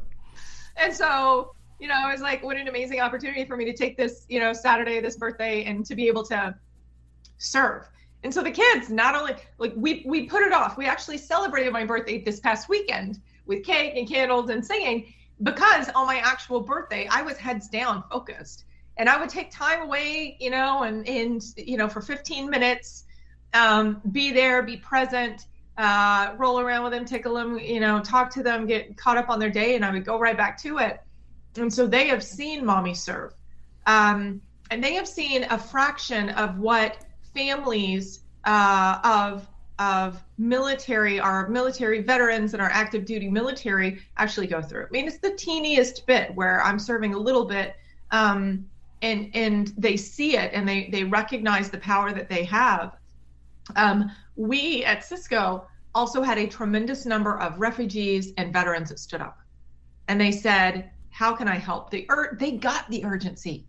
And so, you know, it was like, what an amazing opportunity for me to take this, you know, Saturday, this birthday, and to be able to serve. And so the kids, not only like we we put it off, we actually celebrated my birthday this past weekend with cake and candles and singing because on my actual birthday, I was heads down focused. And I would take time away, you know, and, and you know, for 15 minutes, um, be there, be present, uh, roll around with them, tickle them, you know, talk to them, get caught up on their day, and I would go right back to it. And so they have seen mommy serve. Um, and they have seen a fraction of what families uh, of of military, our military veterans and our active duty military actually go through. I mean, it's the teeniest bit where I'm serving a little bit, um, and and they see it and they they recognize the power that they have. Um, we at Cisco also had a tremendous number of refugees and veterans that stood up. And they said, How can I help? The ur- they got the urgency.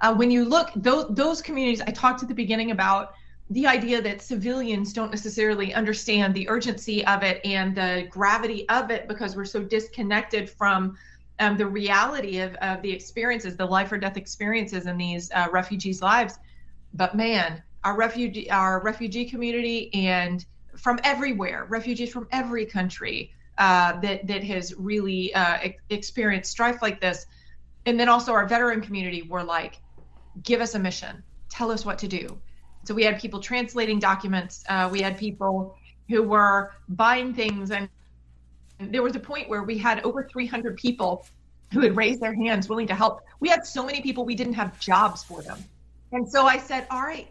Uh, when you look, those, those communities, I talked at the beginning about the idea that civilians don't necessarily understand the urgency of it and the gravity of it because we're so disconnected from um, the reality of, of the experiences, the life or death experiences in these uh, refugees' lives. But man, our refugee our refugee community and from everywhere, refugees from every country uh, that that has really uh, ex- experienced strife like this, and then also our veteran community were like, give us a mission, tell us what to do. So we had people translating documents. Uh, we had people who were buying things, and there was a point where we had over 300 people who had raised their hands willing to help. We had so many people we didn't have jobs for them. And so I said, all right,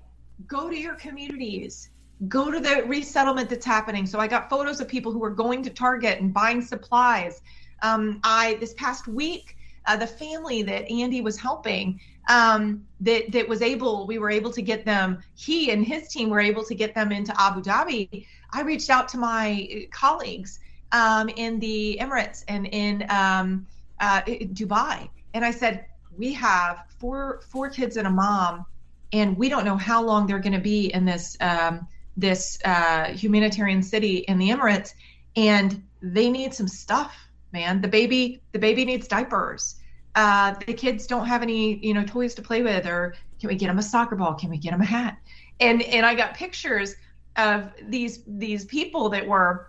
go to your communities, go to the resettlement that's happening. So I got photos of people who were going to Target and buying supplies. Um, I this past week, uh, the family that Andy was helping, um, that that was able, we were able to get them. He and his team were able to get them into Abu Dhabi. I reached out to my colleagues um, in the Emirates and in um, uh, Dubai, and I said, we have four four kids and a mom, and we don't know how long they're going to be in this um, this uh, humanitarian city in the Emirates, and they need some stuff, man. The baby the baby needs diapers. Uh, the kids don't have any you know toys to play with, or can we get them a soccer ball? Can we get them a hat? And and I got pictures of these these people that were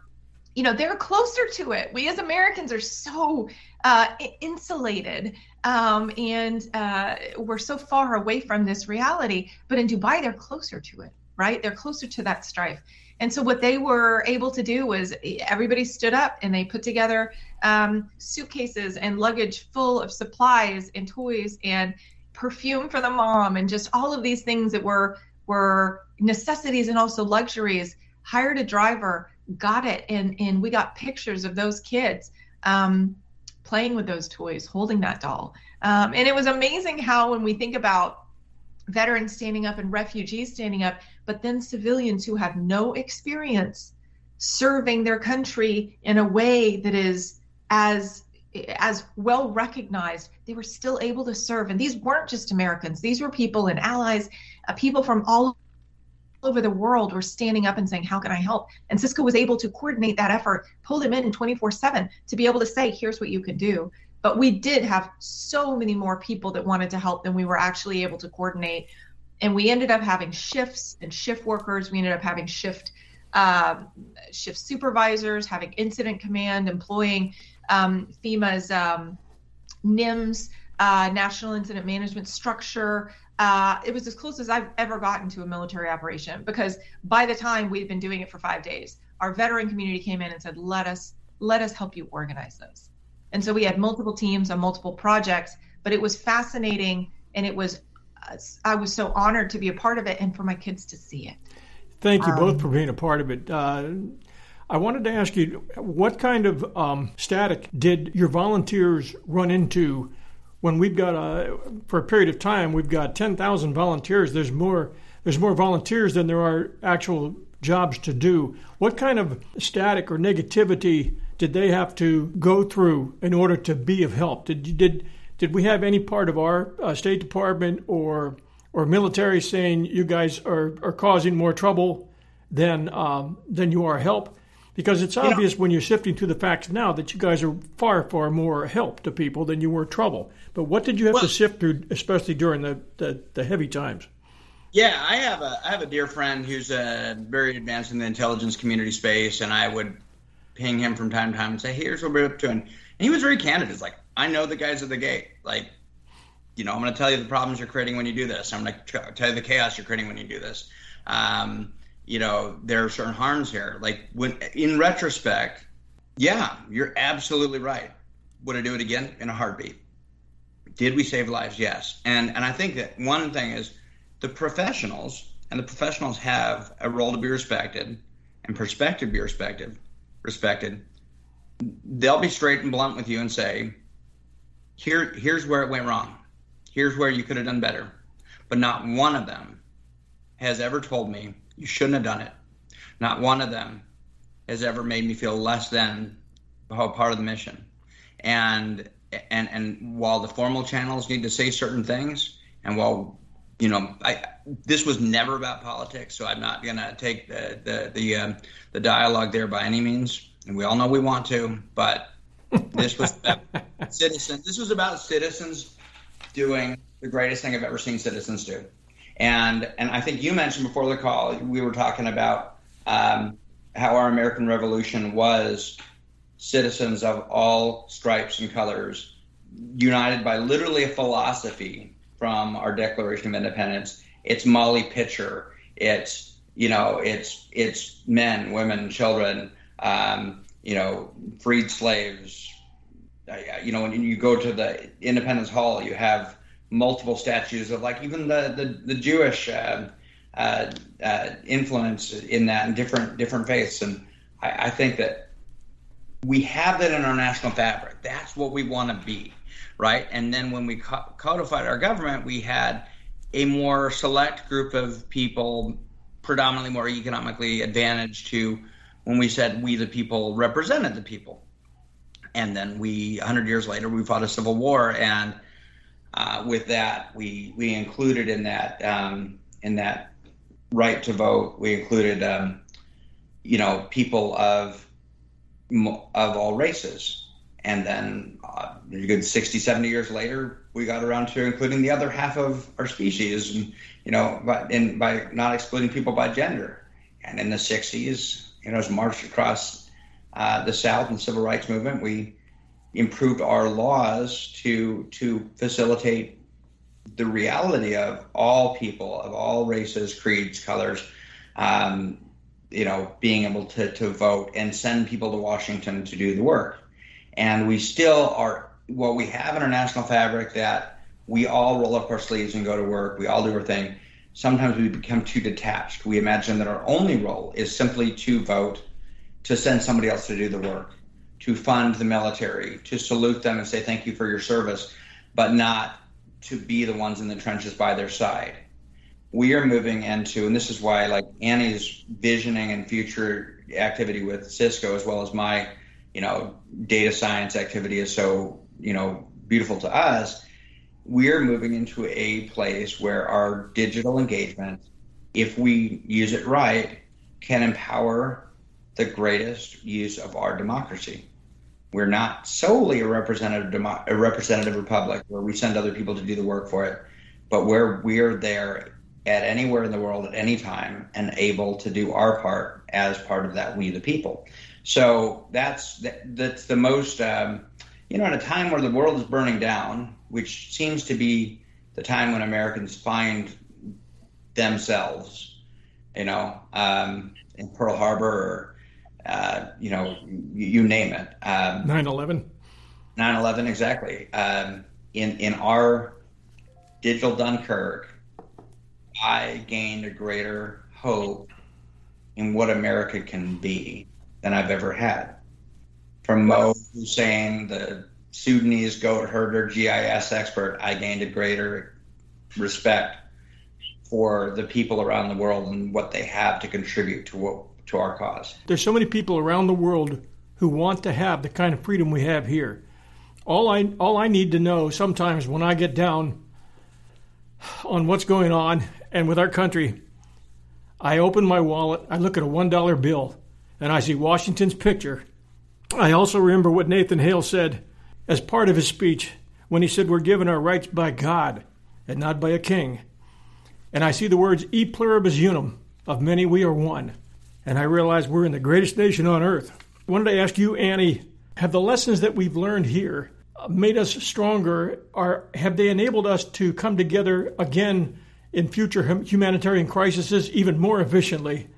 you know they're closer to it. We as americans are so uh, insulated um, and uh, we're so far away from this reality. But in dubai they're closer to it right? They're closer to that strife. And so what they were able to do was everybody stood up and they put together um, suitcases and luggage full of supplies and toys and perfume for the mom and just all of these things that were were necessities and also luxuries. Hired a driver got it. And and we got pictures of those kids um, playing with those toys holding that doll. Um, and it was amazing how when we think about veterans standing up and refugees standing up but then civilians who have no experience serving their country in a way that is as as well recognized they were still able to serve. And these weren't just americans. These were people and allies uh, people from all over the world were standing up and saying, How can I help? And Cisco was able to coordinate that effort, pull them in 24 7 to be able to say, Here's what you can do. But we did have so many more people that wanted to help than we were actually able to coordinate. And we ended up having shifts and shift workers. We ended up having shift um, shift supervisors, having incident command, employing um, FEMA's um, NIMS, uh, National Incident Management Structure, uh, it was as close as I've ever gotten to a military operation because by the time we'd been doing it for five days, our veteran community came in and said, "Let us let us help you organize this." And so we had multiple teams on multiple projects, but it was fascinating and it was I was so honored to be a part of it and for my kids to see it. Thank you um, both for being a part of it. Uh, I wanted to ask you, what kind of um, static did your volunteers run into when we've got a for a period of time we've got 10,000 volunteers there's more there's more volunteers than there are actual jobs to do. What kind of static or negativity did they have to go through in order to be of help? Did did did we have any part of our uh, state department or or military saying you guys are, are causing more trouble than um, than you are help because it's obvious when you're sifting through the facts now that you guys are far, far more help to people than you were trouble. But what did you have well, to sift through, especially during the, the, the, heavy times? Yeah, I have a I have a dear friend who's uh, very advanced in the intelligence community space, and I would ping him from time to time and say, hey, "Here's what we're up to," and, and he was very candid. It's like, "I know the guys at the gate. Like, you know, I'm going to tell you the problems you're creating when you do this. I'm going to tell you the chaos you're creating when you do this." Um, you know, there are certain harms here. Like when in retrospect, yeah, you're absolutely right. Would I do it again in a heartbeat? Did we save lives? Yes. And and I think that one thing is the professionals and the professionals have a role to be respected and perspective be respected respected. They'll be straight and blunt with you and say, here here's where it went wrong. Here's where you could have done better. But not one of them has ever told me you shouldn't have done it. Not one of them has ever made me feel less than a part of the mission. And and and while the formal channels need to say certain things, and while you know, I this was never about politics, so I'm not gonna take the the the, um, the dialogue there by any means. And we all know we want to, but this was about citizens. This was about citizens doing the greatest thing I've ever seen citizens do. And and I think you mentioned before the call, we were talking about um, how our American Revolution was citizens of all stripes and colors, united by literally a philosophy from our Declaration of Independence. It's Molly Pitcher. It's you know, it's it's men, women, children, um, you know, freed slaves. You know, when you go to the Independence Hall, you have multiple statues of like even the the, the Jewish uh, uh, uh, influence in that and different different faiths. And I, I think that we have that in our national fabric. That's what we want to be, right? And then when we codified our government, we had a more select group of people, predominantly more economically advantaged, to when we said we the people represented the people. And then we, 100 years later, we fought a civil war, and uh, with that, we we included in that um, in that right to vote, we included um, you know people of of all races. And then uh, a good 60, 70 years later, we got around to including the other half of our species, and, you know, but in, by not excluding people by gender. And in the 60s, you know, as marched across uh, the South and civil rights movement, we improved our laws to to facilitate the reality of all people of all races, creeds, colors, um, you know, being able to, to vote and send people to Washington to do the work. And we still are, what we have in our national fabric that we all roll up our sleeves and go to work, we all do our thing. Sometimes we become too detached. We imagine that our only role is simply to vote, to send somebody else to do the work, to fund the military, to salute them and say thank you for your service, but not to be the ones in the trenches by their side we are moving into, and this is why like Annie's visioning and future activity with Cisco, as well as my, you know, data science activity is so, you know, beautiful to us. We're moving into a place where our digital engagement, if we use it right, can empower the greatest use of our democracy. We're not solely a representative demo- a representative republic where we send other people to do the work for it, but where we're there at anywhere in the world at any time and able to do our part as part of that we the people. So that's that's the most um, you know at a time where the world is burning down which seems to be the time when americans find themselves you know um, in pearl harbor or uh, you know you, you name it. Um, 9-11 9-11 exactly. Um, in in our digital dunkirk I gained a greater hope in what America can be than I've ever had. From Mo Hussein, the Sudanese goat herder GIS expert, I gained a greater respect for the people around the world and what they have to contribute to what, to our cause. There's so many people around the world who want to have the kind of freedom we have here. All I all I need to know sometimes when I get down on what's going on and with our country, I open my wallet, I look at a $1 bill, and I see Washington's picture. I also remember what Nathan Hale said as part of his speech when he said, We're given our rights by God and not by a king. And I see the words E pluribus unum, of many we are one. And I realize we're in the greatest nation on earth. I wanted to ask you, Annie, have the lessons that we've learned here made us stronger, or have they enabled us to come together again in future humanitarian crises even more efficiently.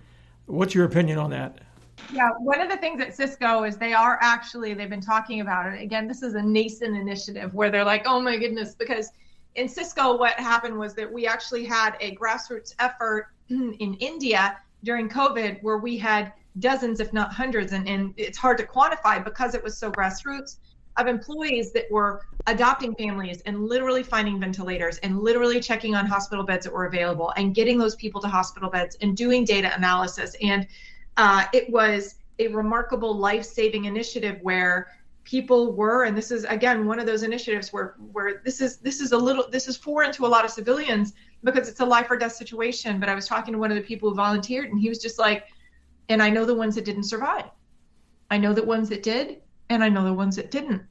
What's your opinion on that? Yeah, one of the things at Cisco is they are actually, they've been talking about it. Again, this is a nascent initiative where they're like, oh my goodness, because in Cisco, what happened was that we actually had a grassroots effort in India during COVID where we had dozens, if not hundreds, and, and it's hard to quantify because it was so grassroots of employees that were adopting families and literally finding ventilators and literally checking on hospital beds that were available and getting those people to hospital beds and doing data analysis. And uh, it was a remarkable life-saving initiative where people were and this is again one of those initiatives where where this is this is a little this is foreign to a lot of civilians because it's a life or death situation. But i was talking to one of the people who volunteered and he was just like and i know the ones that didn't survive. I know the ones that did and i know the ones that didn't.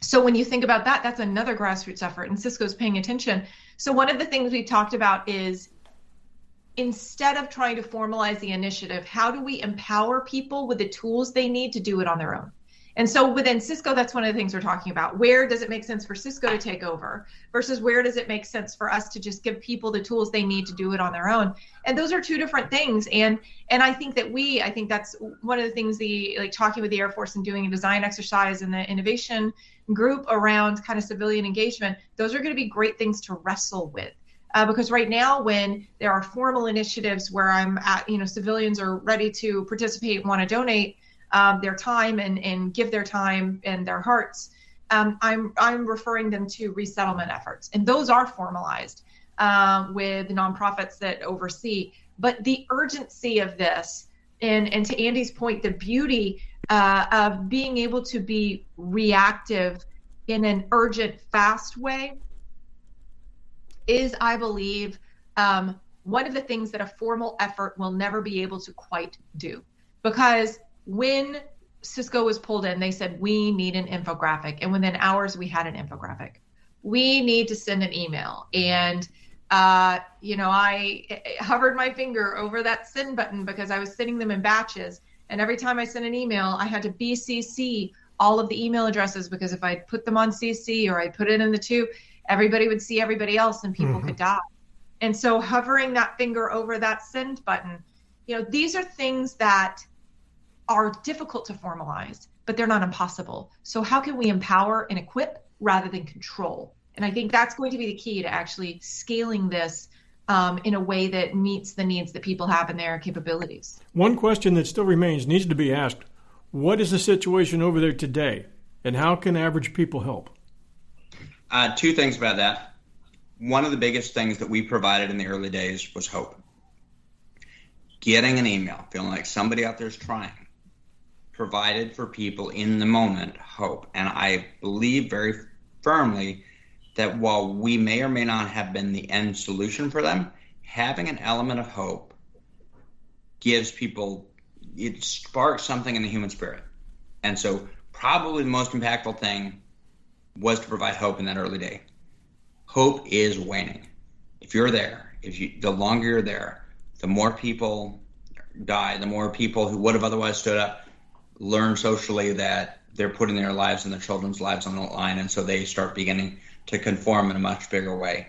So when you think about that that's another grassroots effort and cisco's paying attention. So one of the things we talked about is instead of trying to formalize the initiative how do we empower people with the tools they need to do it on their own and so within Cisco, that's one of the things we're talking about. Where does it make sense for Cisco to take over versus where does it make sense for us to just give people the tools they need to do it on their own? And those are two different things. And and I think that we, I think that's one of the things the like talking with the Air Force and doing a design exercise in the innovation group around kind of civilian engagement. Those are going to be great things to wrestle with. Uh, because right now when there are formal initiatives where i'm at you know civilians are ready to participate want to donate um, their time and, and give their time and their hearts, um, I'm, I'm referring them to resettlement efforts. And those are formalized uh, with nonprofits that oversee. But the urgency of this, and, and to Andy's point, the beauty uh, of being able to be reactive in an urgent, fast way is, I believe, um, one of the things that a formal effort will never be able to quite do. Because when Cisco was pulled in, they said, we need an infographic. And within hours, we had an infographic. We need to send an email. And, uh, you know, I hovered my finger over that send button because I was sending them in batches. And every time I sent an email, I had to BCC all of the email addresses because if I put them on CC or I put it in the two, everybody would see everybody else and people mm-hmm. could die. And so hovering that finger over that send button, you know, these are things that are difficult to formalize, but they're not impossible. So, how can we empower and equip rather than control? And I think that's going to be the key to actually scaling this um, in a way that meets the needs that people have and their capabilities. One question that still remains needs to be asked What is the situation over there today, and how can average people help? Uh, two things about that. One of the biggest things that we provided in the early days was hope. Getting an email, feeling like somebody out there is trying, provided for people in the moment hope. And I believe very firmly that while we may or may not have been the end solution for them, having an element of hope gives people, it sparks something in the human spirit. And so, probably the most impactful thing was to provide hope in that early day. Hope is waning. If you're there, if you, the longer you're there, the more people die, the more people who would have otherwise stood up learn socially that they're putting their lives and their children's lives on the line, and so they start beginning to conform in a much bigger way.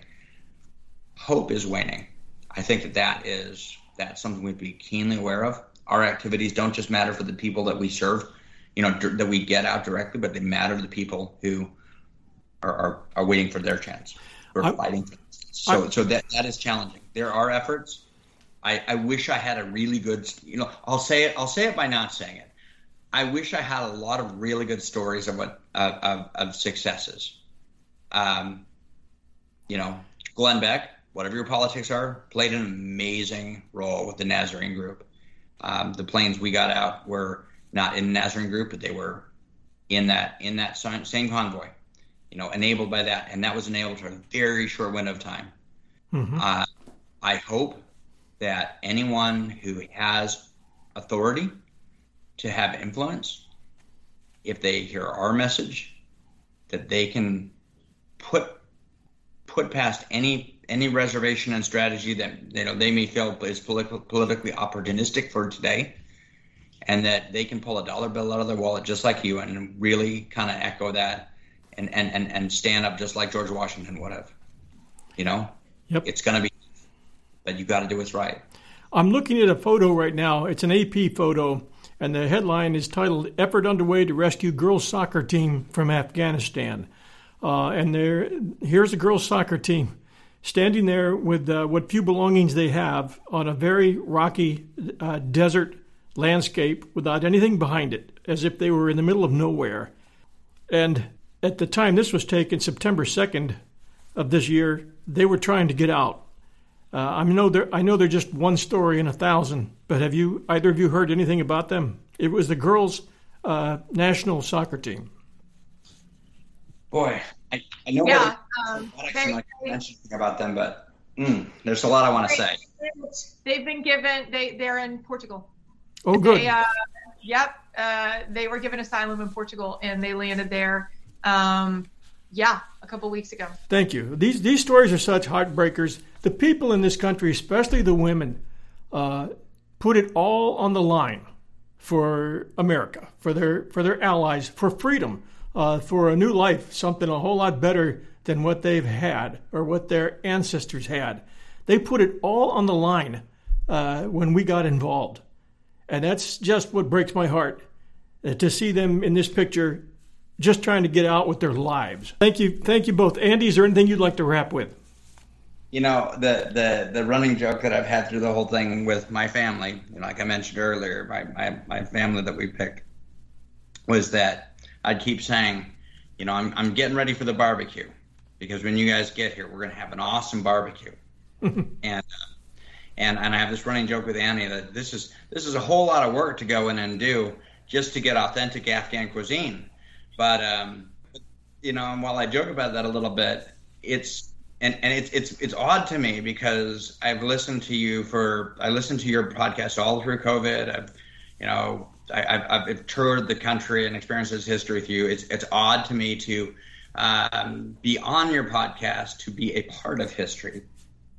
Hope is waning. I think that that is that's something we'd be keenly aware of. Our activities don't just matter for the people that we serve, you know, d- that we get out directly, but they matter to the people who are are, are waiting for their chance, or I'm, fighting. So I'm, so that that is challenging. There are efforts. I, I wish I had a really good, you know, I'll say it. I'll say it by not saying it I wish I had a lot of really good stories of what of, of successes. Um, you know, Glenn Beck, whatever your politics are, played an amazing role with the Nazarene Group. Um, the planes we got out were not in the Nazarene Group, but they were in that in that same convoy. You know, enabled by that, and that was enabled for a very short window of time. Mm-hmm. Uh, I hope that anyone who has authority to have influence, if they hear our message, that they can put put past any any reservation and strategy that you know they may feel is politi- politically opportunistic for today, and that they can pull a dollar bill out of their wallet just like you and really kind of echo that and, and and and stand up just like George Washington would have. You know, yep. it's going to be, but you got to do what's right. I'm looking at a photo right now. It's an AP photo and the headline is titled "Effort Underway to Rescue Girls Soccer Team from Afghanistan." Uh, and there, here's a girls soccer team standing there with uh, what few belongings they have on a very rocky uh, desert landscape without anything behind it, as if they were in the middle of nowhere. And at the time this was taken, September 2nd of this year, they were trying to get out. Uh, I know they're I know they're just one story in a thousand, but have you either of you heard anything about them? It was the girls' uh, national soccer team. Boy, I, I know Yeah, what um, I they- can mention about them, but mm, there's a lot I want to say. They've been given. They they're in Portugal. Oh, good. They, uh, yep. Uh, they were given asylum in Portugal, and they landed there. Um, yeah, a couple weeks ago. Thank you. These these stories are such heartbreakers. The people in this country, especially the women, uh, put it all on the line for America, for their for their allies, for freedom, uh, for a new life, something a whole lot better than what they've had or what their ancestors had. They put it all on the line uh, when we got involved, and that's just what breaks my heart uh, to see them in this picture just trying to get out with their lives. Thank you, thank you both. Andy, is there anything you'd like to wrap with? You know, the, the, the running joke that I've had through the whole thing with my family, you know, like I mentioned earlier, my, my, my family that we picked, was that I'd keep saying, you know, I'm, I'm getting ready for the barbecue because when you guys get here, we're going to have an awesome barbecue. and, uh, and, and I have this running joke with Annie that this is, this is a whole lot of work to go in and do just to get authentic Afghan cuisine. But, um, you know, and while I joke about that a little bit, it's, and, and it's it's it's odd to me because I've listened to you for I listened to your podcast all through COVID. I've you know I, I've, I've toured the country and experienced this history with you. It's it's odd to me to um, be on your podcast to be a part of history.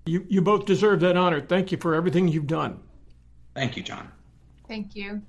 You you both deserve that honor. Thank you for everything you've done. Thank you, John. Thank you.